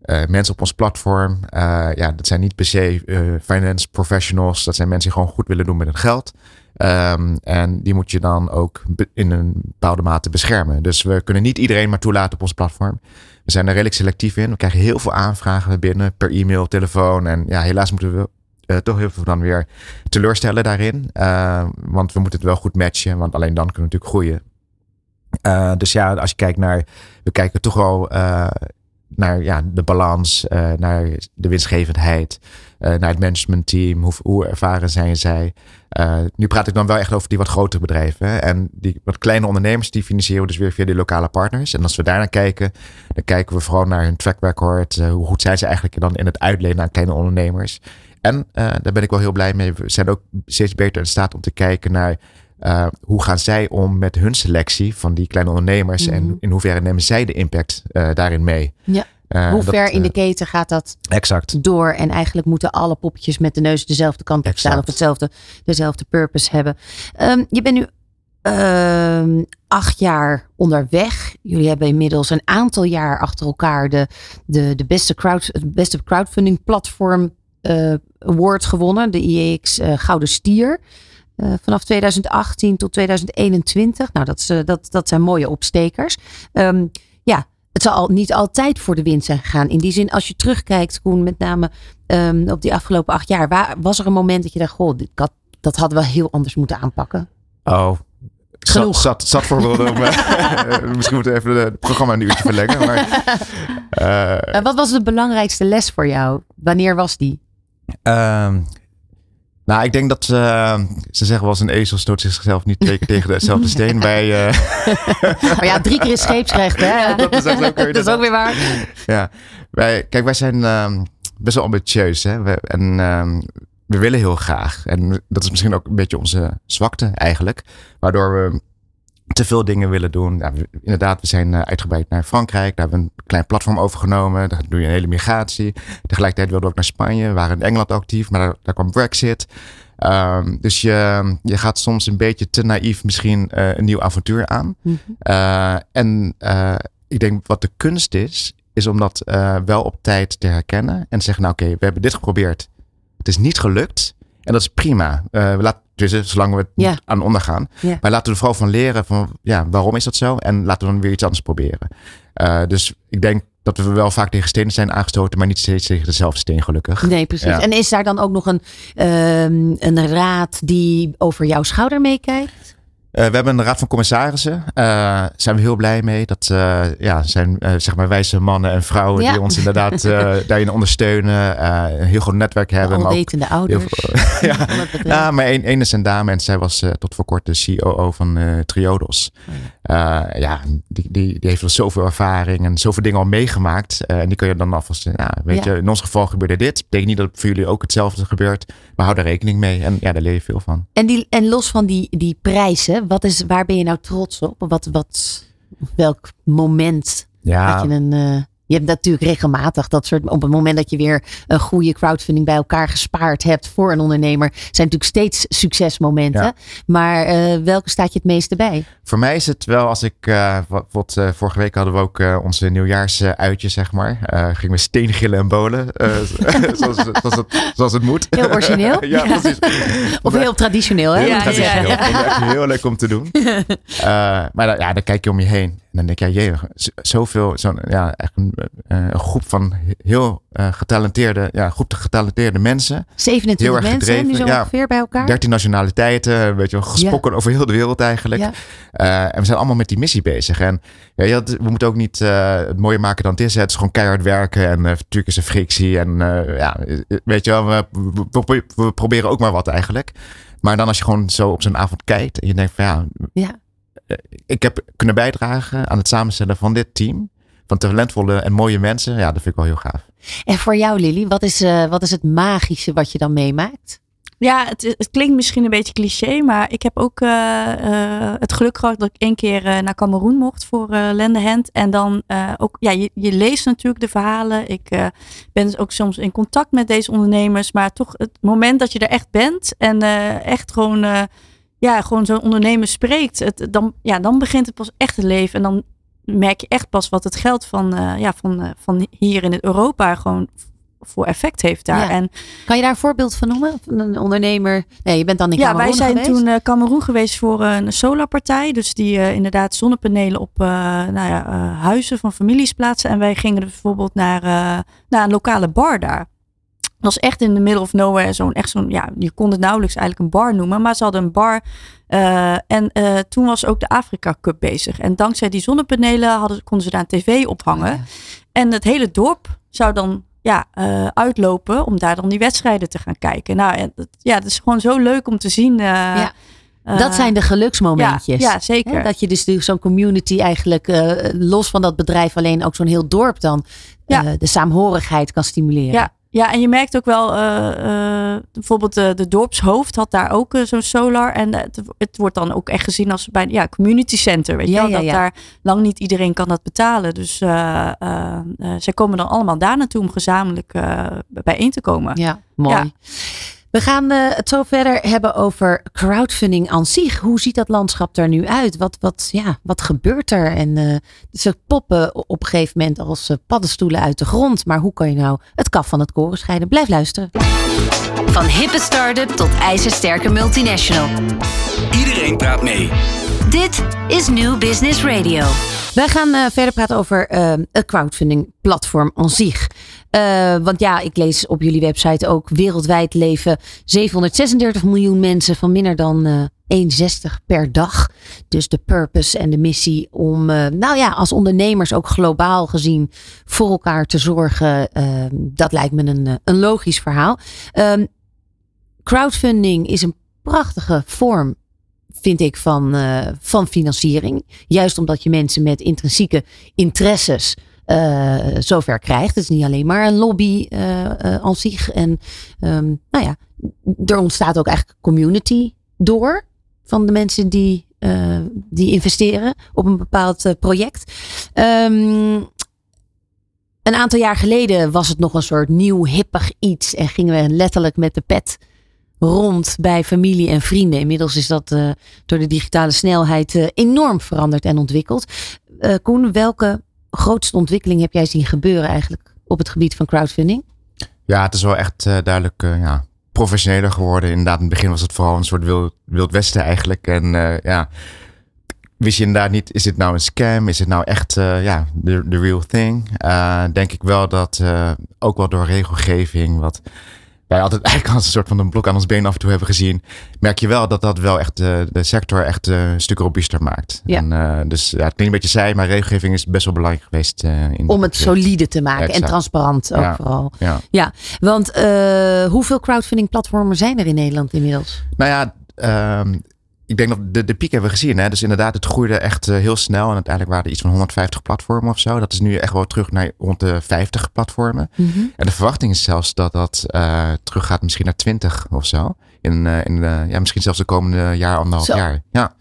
Speaker 5: eh, mensen op ons platform. Eh, ja, dat zijn niet per se eh, finance professionals. Dat zijn mensen die gewoon goed willen doen met hun geld. Ehm, en die moet je dan ook in een bepaalde mate beschermen. Dus we kunnen niet iedereen maar toelaten op ons platform. We zijn er redelijk selectief in. We krijgen heel veel aanvragen binnen per e-mail, telefoon. En ja, helaas moeten we eh, toch heel veel dan weer teleurstellen daarin. Eh, want we moeten het wel goed matchen. Want alleen dan kunnen we natuurlijk groeien. Eh, dus ja, als je kijkt naar, we kijken toch wel naar ja, de balans, naar de winstgevendheid, naar het managementteam, hoe, hoe ervaren zijn zij. Nu praat ik dan wel echt over die wat grotere bedrijven. Hè? En die wat kleine ondernemers, die financieren we dus weer via die lokale partners. En als we daarnaar kijken, dan kijken we vooral naar hun track record. hoe goed zijn ze eigenlijk dan in het uitlenen aan kleine ondernemers. En eh, daar ben ik wel heel blij mee. We zijn ook steeds beter in staat om te kijken naar uh, hoe gaan zij om met hun selectie van die kleine ondernemers
Speaker 4: Mhm.
Speaker 5: en in hoeverre nemen zij de impact uh, daarin mee?
Speaker 4: Ja.
Speaker 5: Uh,
Speaker 4: Hoe ver in de keten gaat dat
Speaker 5: exact.
Speaker 4: door? En eigenlijk moeten alle poppetjes met de neus dezelfde kant op staan of hetzelfde, dezelfde purpose hebben. Um, je bent nu um, acht jaar onderweg. Jullie hebben inmiddels een aantal jaar achter elkaar de, de, de beste, crowd, het beste crowdfunding platform uh, award gewonnen. De IEX uh, Gouden Stier. Uh, vanaf 2018 tot 2021. Nou, dat, is, uh, dat, dat zijn mooie opstekers. Um, ja, het zal al, niet altijd voor de winst zijn gegaan. In die zin, als je terugkijkt, Koen, met name um, op die afgelopen acht jaar. Waar, was er een moment dat je dacht, goh, dit, dat, dat hadden we heel anders moeten aanpakken?
Speaker 5: Oh, Zat, zat, zat om. Uh, (laughs) misschien moeten we even het programma een uurtje verlengen. Maar, (laughs)
Speaker 4: uh, wat was de belangrijkste les voor jou? Wanneer was die?
Speaker 5: Uh, nou, ik denk dat uh, ze zeggen wel eens een ezel stoot zichzelf niet twee keer tegen dezelfde (laughs) steen. Wij, uh...
Speaker 4: maar ja, drie keer is scheepsrecht, hè? (laughs)
Speaker 5: dat is ook,
Speaker 4: dat is ook weer waar.
Speaker 5: Ja, wij, kijk, wij zijn uh, best wel ambitieus. Hè? We, en uh, we willen heel graag. En dat is misschien ook een beetje onze zwakte eigenlijk. Waardoor we te veel dingen willen doen. Ja, we, inderdaad, we zijn uh, uitgebreid naar Frankrijk. Daar hebben we een klein platform overgenomen. Daar doe je een hele migratie. Tegelijkertijd wilden we ook naar Spanje. We waren in Engeland actief, maar daar, daar kwam Brexit. Um, dus je, je gaat soms een beetje te naïef misschien uh, een nieuw avontuur aan. Mm -hmm. uh, en ik denk wat de kunst is, is om dat wel op tijd te herkennen. En te zeggen, nou oké, okay, we hebben dit geprobeerd. Het is niet gelukt. En dat is prima. Uh, we dus, zolang we het
Speaker 4: ja.
Speaker 5: niet aan ondergaan.
Speaker 4: Ja.
Speaker 5: Maar laten we er vooral van leren van ja, waarom is dat zo? En laten we dan weer iets anders proberen. Uh, dus ik denk dat we wel vaak tegen stenen zijn aangestoten, maar niet steeds tegen dezelfde steen gelukkig.
Speaker 4: Nee, precies.
Speaker 5: Ja.
Speaker 4: En is daar dan ook nog een, um, een raad die over jouw schouder meekijkt?
Speaker 5: Uh, we hebben een raad van commissarissen. Uh, zijn we heel blij mee. Dat uh, ja, zijn zeg maar wijze mannen en vrouwen
Speaker 4: ja.
Speaker 5: die ons inderdaad (laughs) daarin ondersteunen. een heel groot netwerk hebben.
Speaker 4: Alwetende
Speaker 5: maar ook
Speaker 4: ouders.
Speaker 5: Veel, (laughs) (laughs) ja. ja, maar één, één is een dame en zij was tot voor kort de COO van Triodos.
Speaker 4: Oh
Speaker 5: ja, die, die, die heeft al zoveel ervaring en zoveel dingen al meegemaakt. en die kun je dan alvast, ja, weet je, in ons geval gebeurde dit. Betekent niet dat het voor jullie ook hetzelfde gebeurt. Maar hou daar rekening mee. En ja, daar leer je veel van.
Speaker 4: En, die, en los van die, die prijzen, wat is, waar ben je nou trots op? Wat, wat, welk moment
Speaker 5: Ja,
Speaker 4: had je een... eh, je hebt natuurlijk regelmatig dat soort. Op het moment dat je weer een goede crowdfunding bij elkaar gespaard hebt voor een ondernemer, zijn natuurlijk steeds succesmomenten.
Speaker 5: Ja.
Speaker 4: Maar eh, welke staat je het meeste bij?
Speaker 5: Voor mij is het wel als ik, uh, wat, wat uh, vorige week hadden we ook onze nieuwjaarsuitje, zeg maar. gingen we steengillen en bolen, (laughs) zoals, zoals, het, zoals het moet.
Speaker 4: Heel origineel.
Speaker 5: ja, (laughs) ja, precies. (laughs)
Speaker 4: Of heel traditioneel, hè?
Speaker 5: Heel
Speaker 6: Ja,
Speaker 5: traditioneel.
Speaker 6: ja, ja.
Speaker 5: Vond ik echt heel leuk om te doen. maar dan, ja, dan kijk je om je heen. En dan denk je, jee, zoveel, zo'n, ja, echt een, een, groep van heel getalenteerde, ja, groep getalenteerde mensen.
Speaker 4: 27
Speaker 5: Heel erg
Speaker 4: mensen
Speaker 5: gedreven,
Speaker 4: nu zo
Speaker 5: ja.
Speaker 4: ongeveer bij elkaar.
Speaker 5: 13 nationaliteiten, weet je wel, gesproken over heel de wereld eigenlijk.
Speaker 4: Ja.
Speaker 5: Uh, en we zijn allemaal met die missie bezig. En ja, we moeten ook niet uh, het mooier maken dan het is. Het is gewoon keihard werken en uh, natuurlijk is er frictie. En ja, weet je wel, we, we, we, proberen ook maar wat eigenlijk. Maar dan als je gewoon zo op zo'n avond kijkt en je denkt van ja,
Speaker 4: ja.
Speaker 5: Ik heb kunnen bijdragen aan het samenstellen van dit team. Van talentvolle en mooie mensen. Ja, dat vind ik wel heel gaaf.
Speaker 4: En voor jou Lily, wat is, uh, wat is het magische wat je dan meemaakt?
Speaker 6: Ja, het, het, klinkt misschien een beetje cliché, maar ik heb ook uh, uh, het geluk gehad dat ik één keer uh, naar Cameroen mocht voor uh, Lende Hand. En dan ook, ja, je, je, leest natuurlijk de verhalen. Ik ben dus ook soms in contact met deze ondernemers, maar toch het moment dat je er echt bent en echt gewoon, ja, gewoon zo'n ondernemer spreekt, het, dan, ja, dan begint het pas echt te leven. En dan merk je echt pas wat het geld van, ja, van, van hier in Europa gewoon voor effect heeft daar. En,
Speaker 4: kan je daar een voorbeeld van noemen? Van een ondernemer? Nee, je bent dan in ja,
Speaker 6: wij zijn toen uh, Cameroen geweest voor een solarpartij. Dus die inderdaad zonnepanelen op nou ja, huizen van families plaatsen. En wij gingen bijvoorbeeld naar, naar een lokale bar daar was echt in de middle of nowhere. Zo'n echt zo'n, ja, je kon het nauwelijks eigenlijk een bar noemen. Maar ze hadden een bar. Uh, en uh, toen was ook de Afrika Cup bezig. En dankzij die zonnepanelen hadden, konden ze daar een tv ophangen. En het hele dorp zou dan ja, uh, uitlopen om daar dan die wedstrijden te gaan kijken. Nou ja, het is gewoon zo leuk om te zien. Ja.
Speaker 4: dat zijn de geluksmomentjes.
Speaker 6: Ja, ja zeker.
Speaker 4: dat je dus zo'n community eigenlijk los van dat bedrijf alleen ook zo'n heel dorp dan de saamhorigheid kan stimuleren.
Speaker 6: Ja, ja, en je merkt ook wel, uh, uh, bijvoorbeeld de, de dorpshoofd had daar ook uh, zo'n solar. En het, het, wordt dan ook echt gezien als bij ja, community center. Weet je wel? dat daar lang niet iedereen kan dat betalen. Dus zij komen dan allemaal daar naartoe om gezamenlijk bijeen te komen.
Speaker 4: Ja, mooi. We gaan uh, het zo verder hebben over crowdfunding aan zich. Hoe ziet dat landschap er nu uit? Wat, wat, ja, wat gebeurt er? En uh, ze poppen op een gegeven moment als uh, paddenstoelen uit de grond. Maar hoe kan je nou het kaf van het koren scheiden? Blijf luisteren.
Speaker 3: Van hippe start-up tot ijzersterke multinational.
Speaker 2: Iedereen praat mee.
Speaker 3: Dit is New Business Radio.
Speaker 4: Wij gaan uh, verder praten over uh, het crowdfunding platform aan zich. Uh, want ja, ik lees op jullie website ook wereldwijd leven 736 miljoen mensen van minder dan 1,60 per dag. Dus de purpose en de missie om, nou ja, als ondernemers ook globaal gezien voor elkaar te zorgen. dat lijkt me een, een logisch verhaal. Ehm, crowdfunding is een prachtige vorm vind ik, van, van financiering. Juist omdat je mensen met intrinsieke interesses uh, zover krijgt. Het is niet alleen maar een lobby aan zich. En um, nou ja, er ontstaat ook eigenlijk community door van de mensen die, die investeren op een bepaald project. Um, een aantal jaar geleden was het nog een soort nieuw hippig iets en gingen we letterlijk met de pet rond bij familie en vrienden. Inmiddels is dat uh, door de digitale snelheid enorm veranderd en ontwikkeld. Koen, welke grootste ontwikkeling heb jij zien gebeuren eigenlijk op het gebied van crowdfunding?
Speaker 5: Ja, het is wel echt duidelijk ja, professioneler geworden. Inderdaad, in het begin was het vooral een soort wild, wild westen eigenlijk. En ja, wist je inderdaad niet, is dit nou een scam? Is het nou echt ja, de, real thing? denk ik wel dat ook wel door regelgeving wat wij altijd (laughs) eigenlijk als een soort van een blok aan ons been af en toe hebben gezien, merk je wel dat dat wel echt de, de sector echt uh, een stuk robuuster maakt. Ja. En, uh, dus ja, het klinkt een beetje zij, maar regelgeving is best wel belangrijk geweest. In
Speaker 4: Om het solide te maken en transparant ook vooral. Ja, ja want hoeveel crowdfunding platformen zijn er in Nederland inmiddels?
Speaker 5: Nou ja, ehm, ik denk dat de, de piek hebben we gezien. Hè? Dus inderdaad, het groeide echt eh, heel snel. En uiteindelijk waren er iets van 150 platformen of zo. Dat is nu echt wel terug naar rond de 50 platformen. Mhm. En de verwachting is zelfs dat dat uh, teruggaat misschien naar 20 of zo. In, uh, in ja, misschien zelfs de komende jaar, anderhalf jaar. Ja.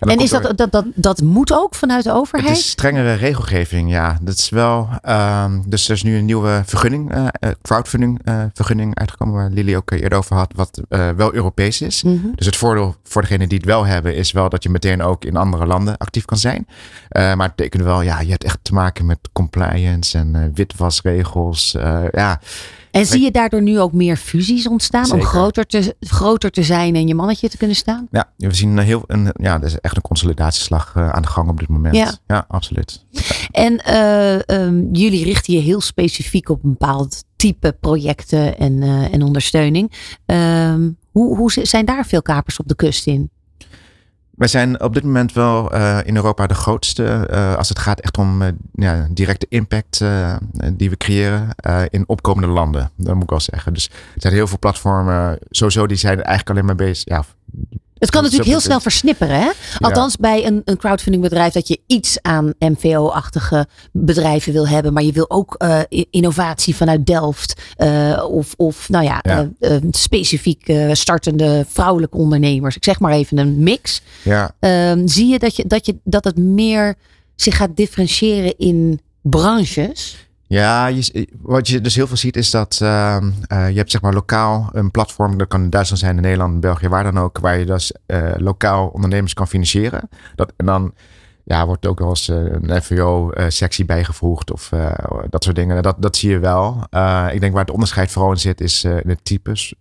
Speaker 4: En, en is dat, dat, dat, dat moet ook vanuit de overheid?
Speaker 5: Het is strengere regelgeving, ja. Dat is wel. Uh, dus er is nu een nieuwe vergunning, uh, crowdfunding vergunning uitgekomen, waar Lily ook eerder over had, wat wel Europees is. Mhm. Dus het voordeel voor degene die het wel hebben, is wel dat je meteen ook in andere landen actief kan zijn. maar het betekent wel, ja, je hebt echt te maken met compliance en witwasregels. ja.
Speaker 4: En zie je daardoor nu ook meer fusies ontstaan om groter te, groter te zijn en je mannetje te kunnen staan?
Speaker 5: Ja, we zien heel, een, ja, er is echt een consolidatieslag uh, aan de gang op dit moment. Ja, ja absoluut.
Speaker 4: En uh, um, jullie richten je heel specifiek op een bepaald type projecten en, uh, en ondersteuning. Um, hoe, hoe zijn daar veel kapers op de kust in?
Speaker 5: Wij zijn op dit moment wel uh, in Europa de grootste uh, als het gaat echt om uh, ja, directe impact die we creëren in opkomende landen. Dat moet ik wel zeggen. Dus er zijn heel veel platformen, sowieso die zijn eigenlijk alleen maar bezig. Ja,
Speaker 4: het kan natuurlijk heel snel versnipperen. Hè? Althans, bij een, een crowdfunding bedrijf dat je iets aan MVO-achtige bedrijven wil hebben. Maar je wil ook uh, innovatie vanuit Delft. Uh, of, of nou ja, ja. Uh, specifiek startende vrouwelijke ondernemers. Ik zeg maar even een mix. Ja. Ehm, zie je dat, je, dat, je dat het meer zich gaat differentiëren in branches?
Speaker 5: Ja, je, wat je dus heel veel ziet is dat uh, uh, je hebt zeg maar lokaal een platform, dat kan in Duitsland zijn, in Nederland, België, waar dan ook, waar je dus uh, lokaal ondernemers kan financieren. Dat, en dan ja, wordt ook wel eens eh, een FVO-sectie bijgevoegd of eh, dat soort dingen. Dat, dat zie je wel. Eh, ik denk waar het onderscheid vooral in zit, is in het types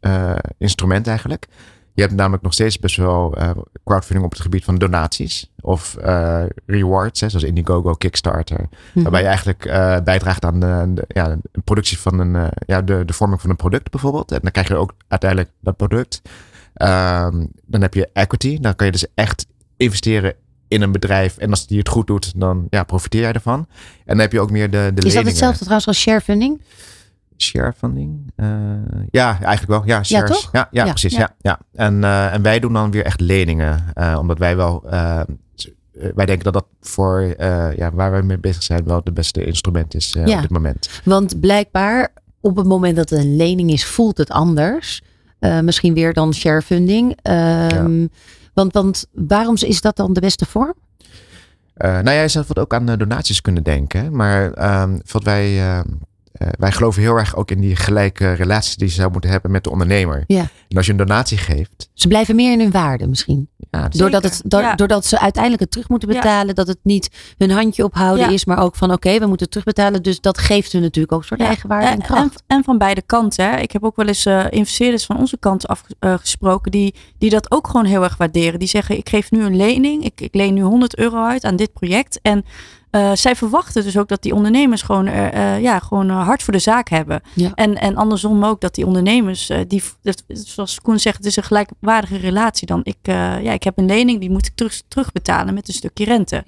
Speaker 5: instrument eigenlijk. Je hebt namelijk nog steeds best wel crowdfunding op het gebied van donaties of rewards, hè, zoals Indiegogo, Kickstarter.
Speaker 4: Mhm.
Speaker 5: Waarbij je eigenlijk bijdraagt aan de, de, ja, de productie van een, ja, de, de vorming van een product bijvoorbeeld. En dan krijg je ook uiteindelijk dat product. Ehm, dan heb je equity. Dan kan je dus echt investeren in een bedrijf. En als die het goed doet, dan ja, profiteer jij ervan. En dan heb je ook meer de, de
Speaker 4: Is dat hetzelfde trouwens als sharefunding?
Speaker 5: Sharefunding? Uh, ja, eigenlijk wel. Ja, shares. Ja, ja,
Speaker 4: Ja.
Speaker 5: precies.
Speaker 6: Ja.
Speaker 5: Ja. En, eh, en wij doen dan weer echt leningen. eh, omdat wij wel... eh, wij denken dat dat voor eh, ja, waar wij mee bezig zijn wel de beste instrument is eh, op dit moment.
Speaker 4: Want blijkbaar op het moment dat het een lening is, voelt het anders. Eh, misschien weer dan sharefunding. Ehm want, want waarom is dat dan de beste vorm?
Speaker 5: Eh, nou, jij zou wat ook aan eh, donaties kunnen denken. Maar ehm, wat wij, eh, wij geloven heel erg ook in die gelijke relatie die je zou moeten hebben met de ondernemer.
Speaker 4: Ja.
Speaker 5: En als je een donatie geeft.
Speaker 4: Ze blijven meer in hun waarde misschien.
Speaker 5: Ja,
Speaker 4: Doordat, het, do-
Speaker 6: ja.
Speaker 4: doordat ze uiteindelijk het terug moeten
Speaker 6: Ja.
Speaker 4: betalen. Dat het niet hun handje ophouden
Speaker 6: Ja.
Speaker 4: is. Maar ook van oké, we moeten het terugbetalen. Dus dat geeft hun natuurlijk ook een soort
Speaker 6: Ja,
Speaker 4: eigen waarde en
Speaker 6: en,
Speaker 4: kracht.
Speaker 6: en van beide kanten. Hè. Ik heb ook wel eens eh, investeerders van onze kant afgesproken die, die dat ook gewoon heel erg waarderen. Die zeggen, ik geef nu een lening, ik, ik leen nu 100 euro uit aan dit project. En eh, zij verwachten dus ook dat die ondernemers gewoon, eh, ja, gewoon hard voor de zaak hebben.
Speaker 4: Ja.
Speaker 6: En, en andersom ook dat die ondernemers, die, zoals Koen zegt, het is een gelijkwaardige relatie dan. Ik, ja, ik heb een lening, die moet ik terug, terugbetalen met een stukje rente.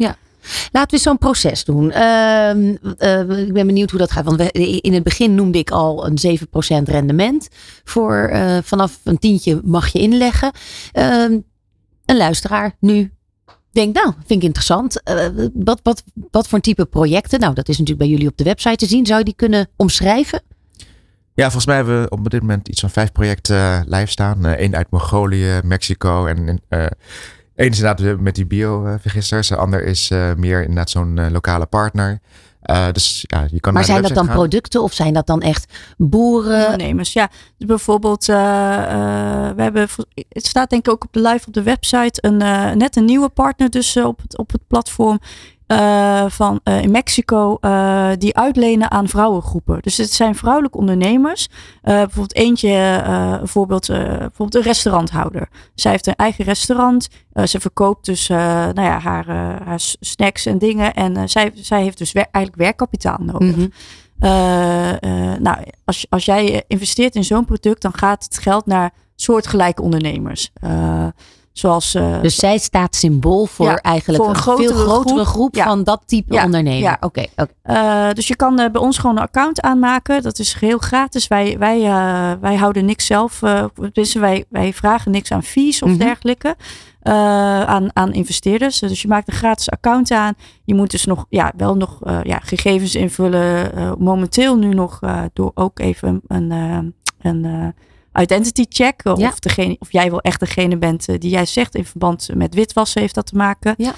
Speaker 4: Laten we zo'n proces doen. Ehm, eh, ik ben benieuwd hoe dat gaat. Want we, in het begin noemde ik al een 7% rendement. Voor vanaf een tientje mag je inleggen. Ehm, een luisteraar nu denkt, nou, vind ik interessant. Eh, wat, wat, wat voor type projecten? Nou, dat is natuurlijk bij jullie op de website te zien. Zou je die kunnen omschrijven?
Speaker 5: Ja, volgens mij hebben we op dit moment iets van vijf projecten eh, live staan. Eén uit Mongolië, Mexico en eh één is inderdaad met die biovergisters. De ander is eh, meer inderdaad zo'n eh, lokale partner. Eh, dus ja, je kan
Speaker 4: Maar zijn dat dan
Speaker 5: gaan.
Speaker 4: producten of zijn dat dan echt boeren?
Speaker 6: ondernemers. Ja, dus bijvoorbeeld, eh, eh, we hebben, het staat denk ik ook op de live op de website, een, eh, net een nieuwe partner dus op, het, op het platform. Eh, van eh, in Mexico eh, die uitlenen aan vrouwengroepen. Dus het zijn vrouwelijke ondernemers. Bijvoorbeeld eentje, een voorbeeld, eh, bijvoorbeeld een restauranthouder. Zij heeft een eigen restaurant. Ze verkoopt dus nou ja, haar, haar snacks en dingen. En zij, zij heeft dus wer- eigenlijk werkkapitaal nodig.
Speaker 4: Mhm.
Speaker 6: Nou, als, als jij investeert in zo'n product, dan gaat het geld naar soortgelijke ondernemers. Zoals. eh,
Speaker 4: Dus zij staat symbool voor
Speaker 6: Ja,
Speaker 4: eigenlijk
Speaker 6: voor
Speaker 4: een, veel
Speaker 6: grotere
Speaker 4: groep,
Speaker 6: groep. Ja.
Speaker 4: van dat type
Speaker 6: Ja,
Speaker 4: ondernemer.
Speaker 6: eh, dus je kan eh, bij ons gewoon een account aanmaken. Dat is geheel gratis. Wij, wij, wij houden niks zelf. dus wij, wij vragen niks aan fees of
Speaker 4: Mhm.
Speaker 6: dergelijke. aan, aan investeerders. Dus je maakt een gratis account aan. Je moet dus nog ja, wel nog ja, gegevens invullen. Momenteel nu nog door ook even een, een identity check. Of,
Speaker 4: Ja.
Speaker 6: degene, of jij wel echt degene bent eh, die jij zegt. In verband met witwassen heeft dat te maken.
Speaker 4: Ja.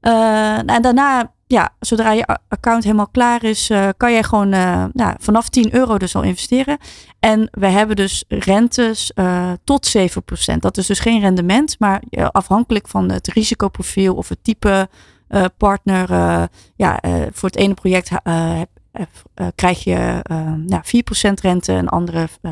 Speaker 6: Eh, en daarna, ja, zodra je account helemaal klaar is, eh, kan jij gewoon eh, nou, vanaf 10 euro dus al investeren. En we hebben dus rentes eh, tot 7%. Dat is dus geen rendement, maar eh, afhankelijk van het risicoprofiel of het type eh, partner. eh, ja, eh, voor het ene project eh, eh, eh, krijg je eh nou, 4% rente en andere eh,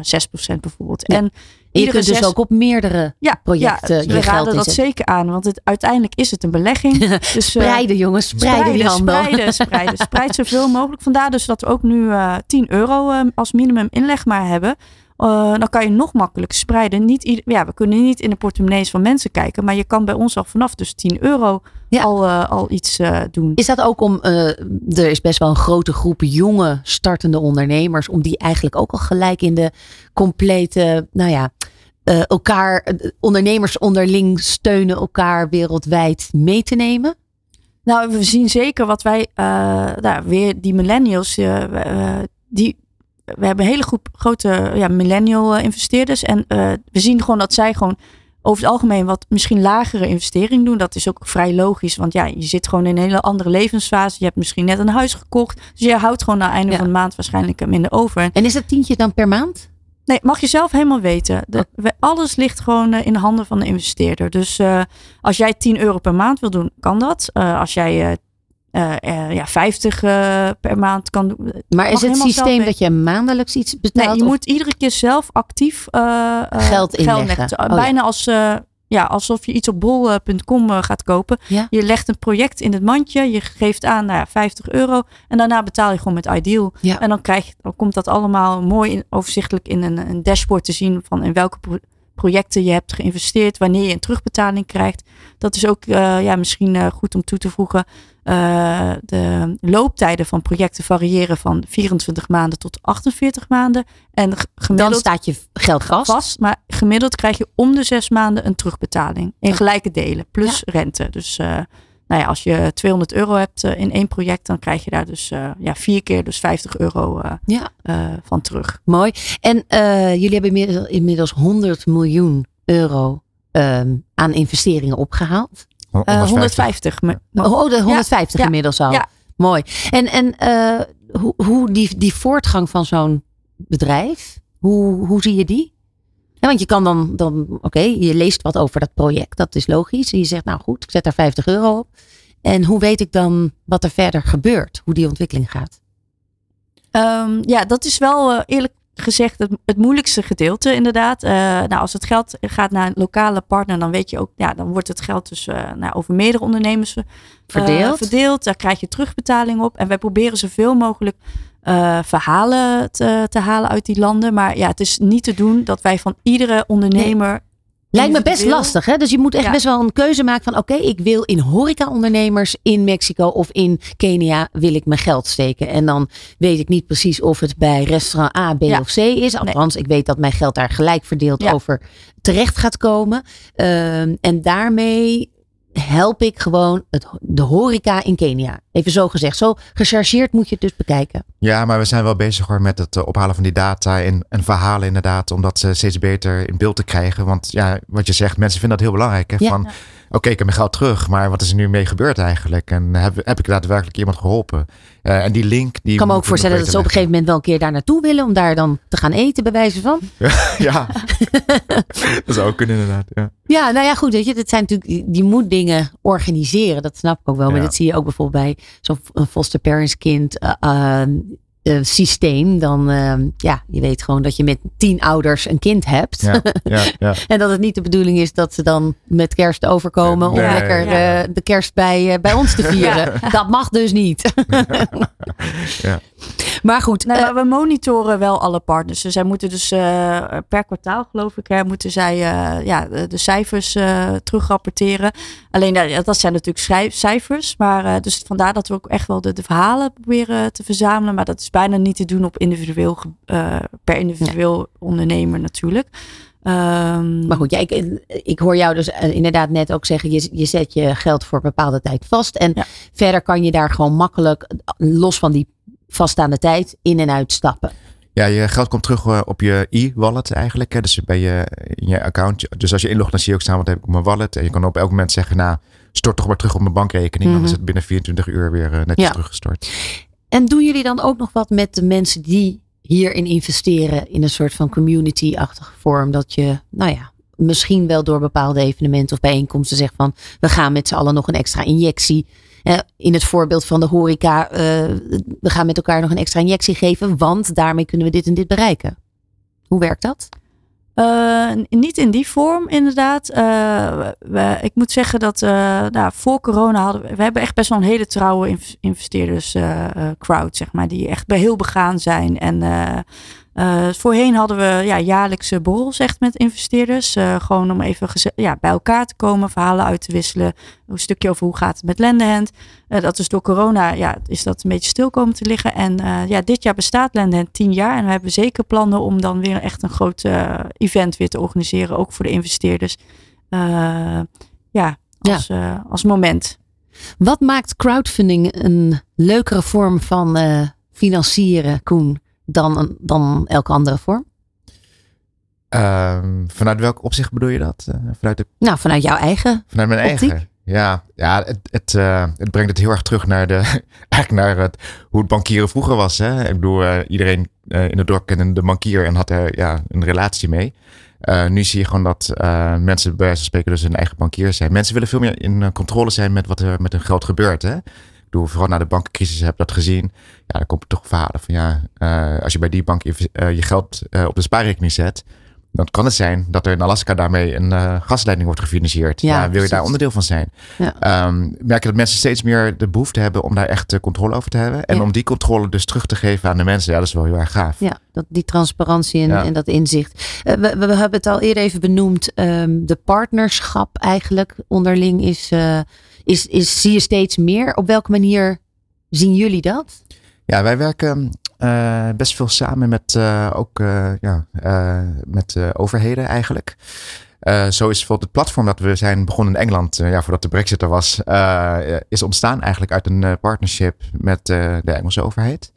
Speaker 6: 6% bijvoorbeeld.
Speaker 4: Ja.
Speaker 6: En
Speaker 4: En je kunt dus
Speaker 6: zes-
Speaker 4: ook op meerdere
Speaker 6: ja,
Speaker 4: projecten
Speaker 6: ja,
Speaker 4: je
Speaker 6: we
Speaker 4: geld
Speaker 6: raden dat zeker aan, want het, uiteindelijk is het een belegging. (laughs) dus, eh,
Speaker 4: Spreiden jongens, spreiden, die handel.
Speaker 6: Spreiden, spreiden. (laughs) Spreid zoveel mogelijk. Vandaar dus dat we ook nu eh 10 euro eh, als minimum inleg maar hebben. Eh, dan kan je nog makkelijker spreiden. Niet ieder- ja, we kunnen niet in de portemonnees van mensen kijken. Maar je kan bij ons al vanaf dus 10 euro
Speaker 4: Ja.
Speaker 6: al, eh, al iets eh, doen.
Speaker 4: Is dat ook om, er is best wel een grote groep jonge startende ondernemers, om die eigenlijk ook al gelijk in de complete, nou ja, elkaar, ondernemers onderling steunen elkaar wereldwijd mee te nemen?
Speaker 6: Nou, we zien zeker wat wij, nou, weer die millennials, die, we hebben een hele groep grote ja, millennial eh, investeerders. En eh, we zien gewoon dat zij gewoon over het algemeen wat misschien lagere investering doen. Dat is ook vrij logisch, want ja, je zit gewoon in een hele andere levensfase. Je hebt misschien net een huis gekocht. Dus je houdt gewoon het einde
Speaker 4: Ja.
Speaker 6: van de maand waarschijnlijk minder over.
Speaker 4: En is dat tientje dan per maand?
Speaker 6: Nee, mag je zelf helemaal weten. De, we- alles ligt gewoon eh, in de handen van de investeerder. Dus als jij 10 euro per maand wil doen, kan dat. Als jij eh, eh, ja, 50 eh, per maand kan doen.
Speaker 4: Maar is het systeem dat je maandelijks iets betaalt?
Speaker 6: Nee, je
Speaker 4: of-
Speaker 6: moet iedere keer zelf actief
Speaker 4: Geld inleggen.
Speaker 6: leggen.
Speaker 4: Oh, ja.
Speaker 6: Bijna als, ja, alsof je iets op bol.com gaat kopen.
Speaker 4: Ja.
Speaker 6: Je legt een project in het mandje. Je geeft aan nou ja, 50 euro. En daarna betaal je gewoon met Ideal.
Speaker 4: Ja.
Speaker 6: En dan, krijg je, dan komt dat allemaal mooi in, overzichtelijk in een, een dashboard te zien. Van in welke projecten je hebt geïnvesteerd. Wanneer je een terugbetaling krijgt. Dat is ook eh, ja, misschien eh, goed om toe te voegen. Eh, de looptijden van projecten variëren van 24 maanden tot 48 maanden. En g-
Speaker 4: Dan
Speaker 6: gemiddeld
Speaker 4: staat je geld vast.
Speaker 6: vast. Maar gemiddeld krijg je om de zes maanden een terugbetaling. In gelijke delen, plus rente. Dus nou ja, als je 200 euro hebt eh, in één project, dan krijg je daar dus eh, ja, vier keer dus 50 euro eh,
Speaker 4: Ja,
Speaker 6: eh, van terug.
Speaker 4: mooi. En eh, jullie hebben inmiddels, inmiddels 100 miljoen euro ehm, aan investeringen opgehaald.
Speaker 6: Eh, 150. me-
Speaker 4: Oh, oh, de 150
Speaker 6: ja,
Speaker 4: inmiddels al.
Speaker 6: ja.
Speaker 4: Mooi. En, en eh, hoe, hoe die, die voortgang van zo'n bedrijf, hoe, hoe zie je die? Want je kan dan, dan oké, je leest wat over dat project, dat is logisch. En je zegt, nou goed, ik zet daar 50 euro op. En hoe weet ik dan wat er verder gebeurt, hoe die ontwikkeling gaat?
Speaker 6: Ehm, ja, dat is wel eh, eerlijk gezegd het, het moeilijkste gedeelte inderdaad. Eh, nou, als het geld gaat naar een lokale partner, dan weet je ook, ja, dan wordt het geld dus eh, nou, over meerdere ondernemers
Speaker 4: Verdeeld?
Speaker 6: verdeeld. Daar krijg je terugbetaling op. En wij proberen zoveel mogelijk eh, verhalen te, te halen uit die landen. Maar ja, het is niet te doen dat wij van iedere ondernemer.
Speaker 4: Lijkt me best lastig, hè? Dus je moet echt
Speaker 6: Ja.
Speaker 4: best wel een keuze maken van... oké, ik wil in horeca-ondernemers in Mexico of in Kenia... wil ik mijn geld steken. En dan weet ik niet precies of het bij restaurant A, B
Speaker 6: Ja.
Speaker 4: of C is. Althans, ik weet dat mijn geld daar gelijk verdeeld
Speaker 6: Ja.
Speaker 4: over terecht gaat komen. Ehm, en daarmee help ik gewoon het, de horeca in Kenia. Even zo gezegd. Zo gechargeerd moet je het dus bekijken.
Speaker 5: Ja, maar we zijn wel bezig hoor met het eh, ophalen van die data en, en verhalen inderdaad. Om dat steeds beter in beeld te krijgen. Want ja, wat je zegt, mensen vinden dat heel belangrijk. Hè?
Speaker 4: Ja.
Speaker 5: Van, oké, ik heb mijn geld terug. Maar wat is er nu mee gebeurd eigenlijk? En heb, heb ik daadwerkelijk iemand geholpen? Eh, en die link... Die
Speaker 4: Ik kan me ook voorstellen dat ze op een gegeven moment wel een keer daar naartoe willen... om daar dan te gaan eten, bij wijze van. (laughs)
Speaker 5: Ja, (laughs) dat zou ook kunnen inderdaad. Ja.
Speaker 4: Ja, nou ja, goed. Weet je, dat zijn natuurlijk, die moet dingen organiseren. Dat snap ik ook wel. Maar dat zie je ook bijvoorbeeld bij zo'n foster parents kind eh, eh, systeem. Dan, eh, ja, je weet gewoon dat je met tien ouders een kind hebt.
Speaker 5: Ja, (laughs) ja, ja.
Speaker 4: en dat het niet de bedoeling is dat ze dan met kerst overkomen om
Speaker 5: Nee.
Speaker 4: lekker
Speaker 6: Ja.
Speaker 4: eh, de kerst bij, eh, bij ons te vieren. Dat mag dus niet. (laughs) (laughs) Maar goed,
Speaker 6: Nee,
Speaker 4: eh,
Speaker 6: maar we monitoren wel alle partners. Dus zij moeten dus eh, per kwartaal, geloof ik, hè, moeten zij eh, ja, de, cijfers eh, terugrapporteren. Alleen ja, dat zijn natuurlijk cijfers. Maar eh, dus vandaar dat we ook echt wel de, de verhalen proberen te verzamelen. Maar dat is bijna niet te doen op individueel, eh, per individueel ondernemer natuurlijk. Ehm,
Speaker 4: Maar goed, ja, ik, ik hoor jou dus eh, inderdaad net ook zeggen, je, je zet je geld voor een bepaalde tijd vast. En
Speaker 6: Ja.
Speaker 4: verder kan je daar gewoon makkelijk, eh, los van die vaststaande tijd, in en uit stappen.
Speaker 5: Ja, je geld komt terug eh, op je e-wallet eigenlijk. Hè. Dus bij je, in je account. Dus als je inlogt, dan zie je ook staan wat heb ik op mijn wallet. En je kan op elk moment zeggen, nou, stort toch maar terug op mijn bankrekening. Dan
Speaker 4: Mhm.
Speaker 5: is het binnen 24 uur weer eh, netjes
Speaker 4: Ja.
Speaker 5: teruggestort.
Speaker 4: En doen jullie dan ook nog wat met de mensen die hierin investeren in een soort van community-achtige vorm? Dat je, nou ja, misschien wel door bepaalde evenementen of bijeenkomsten zegt van, we gaan met z'n allen nog een extra injectie. In het voorbeeld van de horeca, eh, we gaan met elkaar nog een extra injectie geven, want daarmee kunnen we dit en dit bereiken. Hoe werkt dat?
Speaker 6: Eh, niet in die vorm, inderdaad. Eh, ik moet zeggen dat nou, voor corona hadden we, we hebben echt best wel een hele trouwe inv- investeerders crowd, zeg maar, die echt heel begaan zijn. En eh, voorheen hadden we ja, jaarlijkse borrels echt met investeerders. eh, gewoon om even ja, bij elkaar te komen, verhalen uit te wisselen. Een stukje over hoe gaat het met Lendehand. Eh, dat is door corona, ja, is dat een beetje stil komen te liggen. En ja, dit jaar bestaat Lendehand tien jaar. En we hebben zeker plannen om dan weer echt een groot event weer te organiseren. Ook voor de investeerders. Ja, als, eh, als moment.
Speaker 4: Wat maakt crowdfunding een leukere vorm van financieren, Koen, dan, dan elke andere vorm?
Speaker 5: Ehm, vanuit welk opzicht bedoel je dat? Eh, vanuit, de,
Speaker 4: Nou, vanuit jouw eigen.
Speaker 5: vanuit mijn
Speaker 4: Optiek?
Speaker 5: eigen? Ja, ja het, het, eh, het brengt het heel erg terug naar, de, (laughs) eigenlijk naar het, hoe het bankieren vroeger was. Hè? Ik bedoel, eh, iedereen in het dorp kende de bankier en had er ja, een relatie mee. nu zie je gewoon dat mensen bij wijze van spreken dus hun eigen bankier zijn. Mensen willen veel meer in controle zijn met wat er met hun geld gebeurt. Hè? Bedoel, vooral na de bankencrisis heb dat gezien. Ja, dan komt er toch verhalen van ja, als je bij die bank je geld op de spaarrekening zet dan kan het zijn dat er in Alaska daarmee een gasleiding wordt gefinancierd. Ja, wil je daar onderdeel van zijn? Ja. Um, merk je dat mensen steeds meer de behoefte hebben om daar echt controle over te hebben. En om die controle dus terug te geven aan de mensen. Ja, dat is wel heel erg gaaf.
Speaker 4: Ja, dat, die transparantie en, en dat inzicht. Uh, we, we, hebben het al eerder even benoemd. Um, de partnerschap eigenlijk onderling is, uh, is, is, zie je steeds meer. Op welke manier zien jullie dat?
Speaker 5: Ja, wij werken uh, best veel samen met uh, ook uh, ja, met overheden eigenlijk. zo is bijvoorbeeld het platform dat we zijn begonnen in Engeland, ja, voordat de Brexit er was, is ontstaan eigenlijk uit een partnership met de Engelse overheid.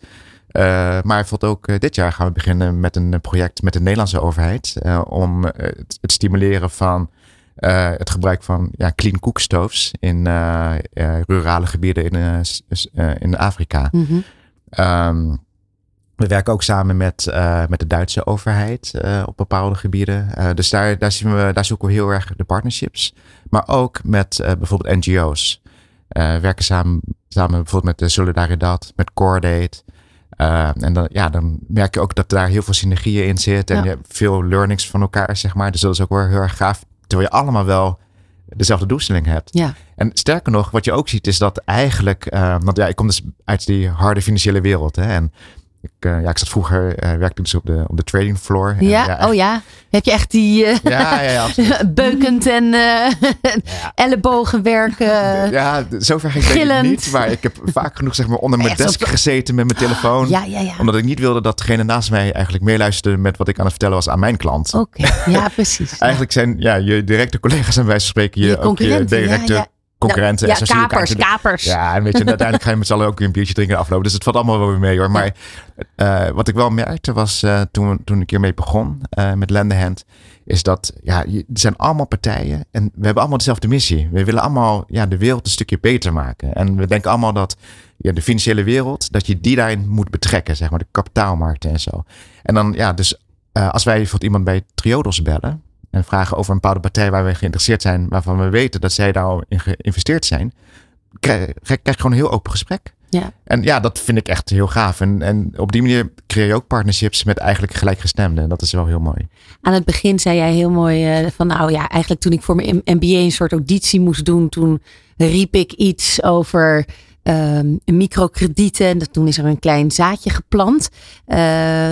Speaker 5: maar bijvoorbeeld ook dit jaar gaan we beginnen met een project met de Nederlandse overheid om het, stimuleren van het gebruik van ja, clean cookstoves in rurale gebieden in, in Afrika. Mm -hmm. We werken ook samen met, met de Duitse overheid op bepaalde gebieden. Dus daar, daar, zien we, daar zoeken we heel erg de partnerships. Maar ook met bijvoorbeeld NGO's. we werken samen, samen bijvoorbeeld met de Solidaridad, met Cordate. en dan, ja, dan merk je ook dat daar heel veel synergieën in zitten. En je hebt veel learnings van elkaar, zeg maar. Dus dat is ook wel heel erg gaaf. Terwijl je allemaal wel dezelfde doelstelling hebt. Ja. En sterker nog, wat je ook ziet, is dat eigenlijk... want ja, ik kom dus uit die harde financiële wereld. Hè, en ik, uh, ja, ik zat vroeger, uh, werkte dus op de, op de trading floor.
Speaker 4: Ja, ja oh ja. Heb je echt die uh, ja, ja, ja, (laughs) beukend en ellebogenwerk?
Speaker 5: ja, (laughs) (laughs) zover ging ik niet. Maar ik heb vaak genoeg zeg maar, onder mijn desk gezeten met mijn telefoon. Ja, ja, ja. Omdat ik niet wilde dat degene naast mij eigenlijk meeluisterde met wat ik aan het vertellen was aan mijn klant.
Speaker 4: Oké, ja precies.
Speaker 5: eigenlijk zijn ja, je directe collega's wijze van spreken je, je ook je directe concurrenten.
Speaker 4: Nou, ja, kapers, kapers.
Speaker 5: Ja, en weet je, uiteindelijk ga je met z'n allen ook een biertje drinken aflopen. Dus het valt allemaal wel weer mee hoor. Maar uh, wat ik wel merkte was uh, toen, toen ik hiermee begon uh, met Lendehand, is dat ja, er zijn allemaal partijen en we hebben allemaal dezelfde missie. We willen allemaal ja, de wereld een stukje beter maken. En we denken allemaal dat ja, de financiële wereld, dat je die daarin moet betrekken, zeg maar, de kapitaalmarkten en zo. En dan ja, dus als wij bijvoorbeeld iemand bij Triodos bellen, en vragen over een bepaalde partij waar we geïnteresseerd zijn, waarvan we weten dat zij daar al in geïnvesteerd zijn, krijg, krijg je gewoon een heel open gesprek. Ja. En ja, dat vind ik echt heel gaaf. En, en op die manier creëer je ook partnerships met eigenlijk gelijkgestemden. En dat is wel heel mooi.
Speaker 4: Aan het begin zei jij heel mooi uh, van nou ja, eigenlijk toen ik voor mijn MBA een soort auditie moest doen, toen riep ik iets over um, microkredieten. En toen is er een klein zaadje geplant. Uh,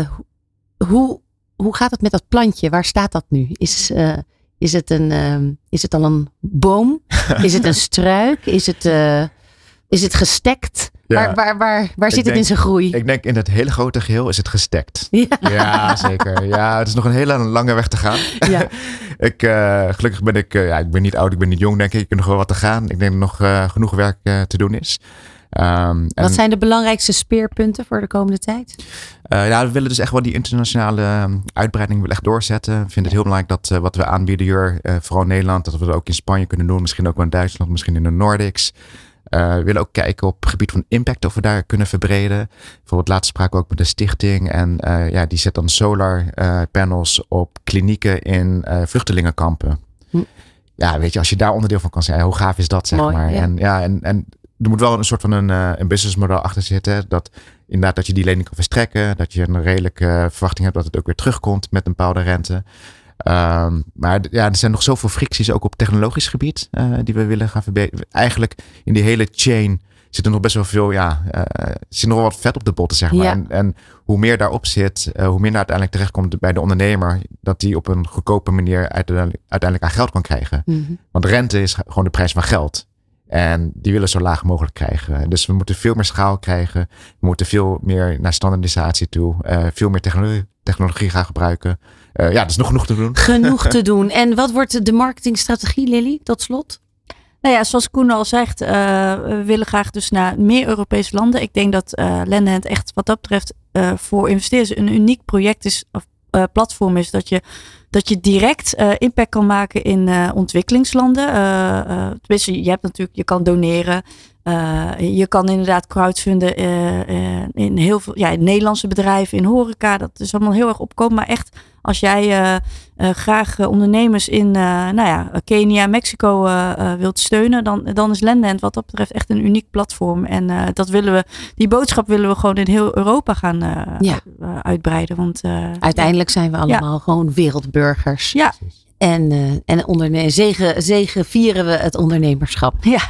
Speaker 4: hoe, hoe gaat het met dat plantje? Waar staat dat nu? Is, uh, is, het, een, uh, is het al een boom? (laughs) is het een struik? Is het, uh, is het gestekt? Ja. Waar, waar, waar, waar zit het in zijn groei?
Speaker 5: Ik denk in het hele grote geheel is het gestekt. Ja, ja zeker. Ja, het is nog een hele lange weg te gaan. (laughs) Ja. (laughs) ik, gelukkig ben ik, ja, ik ben niet oud, ik ben niet jong denk ik. Ik heb nog wel wat te gaan. Ik denk dat er nog genoeg werk te doen is.
Speaker 4: Um, Wat zijn de belangrijkste speerpunten voor de komende tijd?
Speaker 5: Uh, ja, we willen dus echt wel die internationale ehm, uitbreiding echt doorzetten. We vinden het heel belangrijk dat uh, wat we aanbieden hier, uh, vooral in Nederland, dat we dat ook in Spanje kunnen doen. Misschien ook wel in Duitsland, misschien in de Nordics. we willen ook kijken op het gebied van impact of we daar kunnen verbreden. Bijvoorbeeld laatst spraken we ook met de stichting. En ja, die zet dan solar panels op klinieken in vluchtelingenkampen. Hm. Ja, weet je, als je daar onderdeel van kan zijn, hoe gaaf is dat, zeg Mooi, maar. Ja. En, ja, en, en er moet wel een soort van een, uh, een businessmodel achter zitten. Dat inderdaad dat je die lening kan verstrekken. Dat je een redelijke uh, verwachting hebt dat het ook weer terugkomt met een bepaalde rente. Um, maar ja, er zijn nog zoveel fricties ook op technologisch gebied uh, die we willen gaan verbeteren. Eigenlijk in die hele chain zit er nog best wel veel, ja, zit nog wel wat vet op de botten, zeg maar. Ja. En, en, hoe meer daarop zit, hoe meer uiteindelijk terechtkomt bij de ondernemer, dat die op een goedkope manier uiteindelijk, uiteindelijk aan geld kan krijgen. Mm -hmm. Want rente is gewoon de prijs van geld. En die willen zo laag mogelijk krijgen. Dus we moeten veel meer schaal krijgen. We moeten veel meer naar standaardisatie toe. Uh, veel meer technologie, technologie gaan gebruiken. Uh, ja, er is nog genoeg te doen. (laughs)
Speaker 4: Genoeg te (laughs) doen. En wat wordt de marketingstrategie, Lily, tot slot?
Speaker 6: Nou ja, zoals Koen al zegt, uh, we willen graag dus naar meer Europese landen. Ik denk dat uh, Lendent echt wat dat betreft voor investeerders een uniek project is, of platform is. Dat je dat je direct uh, impact kan maken in uh, ontwikkelingslanden. Uh, tenminste, je hebt natuurlijk, je kan doneren. Je kan inderdaad crowdfunden in heel veel ja, in Nederlandse bedrijven, in horeca. Dat is allemaal heel erg opkomen. Maar echt, als jij graag ondernemers in nou ja, Kenia, Mexico wilt steunen, dan, dan is Lendent wat dat betreft echt een uniek platform. En dat willen we, die boodschap willen we gewoon in heel Europa gaan uitbreiden. Want,
Speaker 4: Uiteindelijk zijn we allemaal gewoon wereldburgers.
Speaker 6: Ja.
Speaker 4: En, uh, en onderne zegen, zegen vieren we het ondernemerschap.
Speaker 6: Ja. (laughs)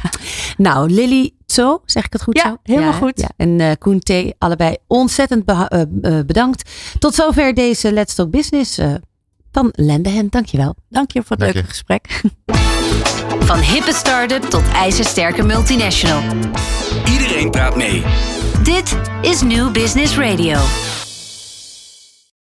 Speaker 4: Nou, Lily Tso, zeg ik het goed
Speaker 6: ja,
Speaker 4: zo?
Speaker 6: Helemaal goed. Ja.
Speaker 4: En uh, Koen T, allebei ontzettend uh, bedankt. Tot zover deze Let's Talk Business van Lendehen. Dankjewel.
Speaker 6: Dank je voor het leuke gesprek. (laughs)
Speaker 3: Van hippe start-up tot ijzersterke multinational.
Speaker 2: Iedereen praat mee.
Speaker 3: Dit is New Business Radio.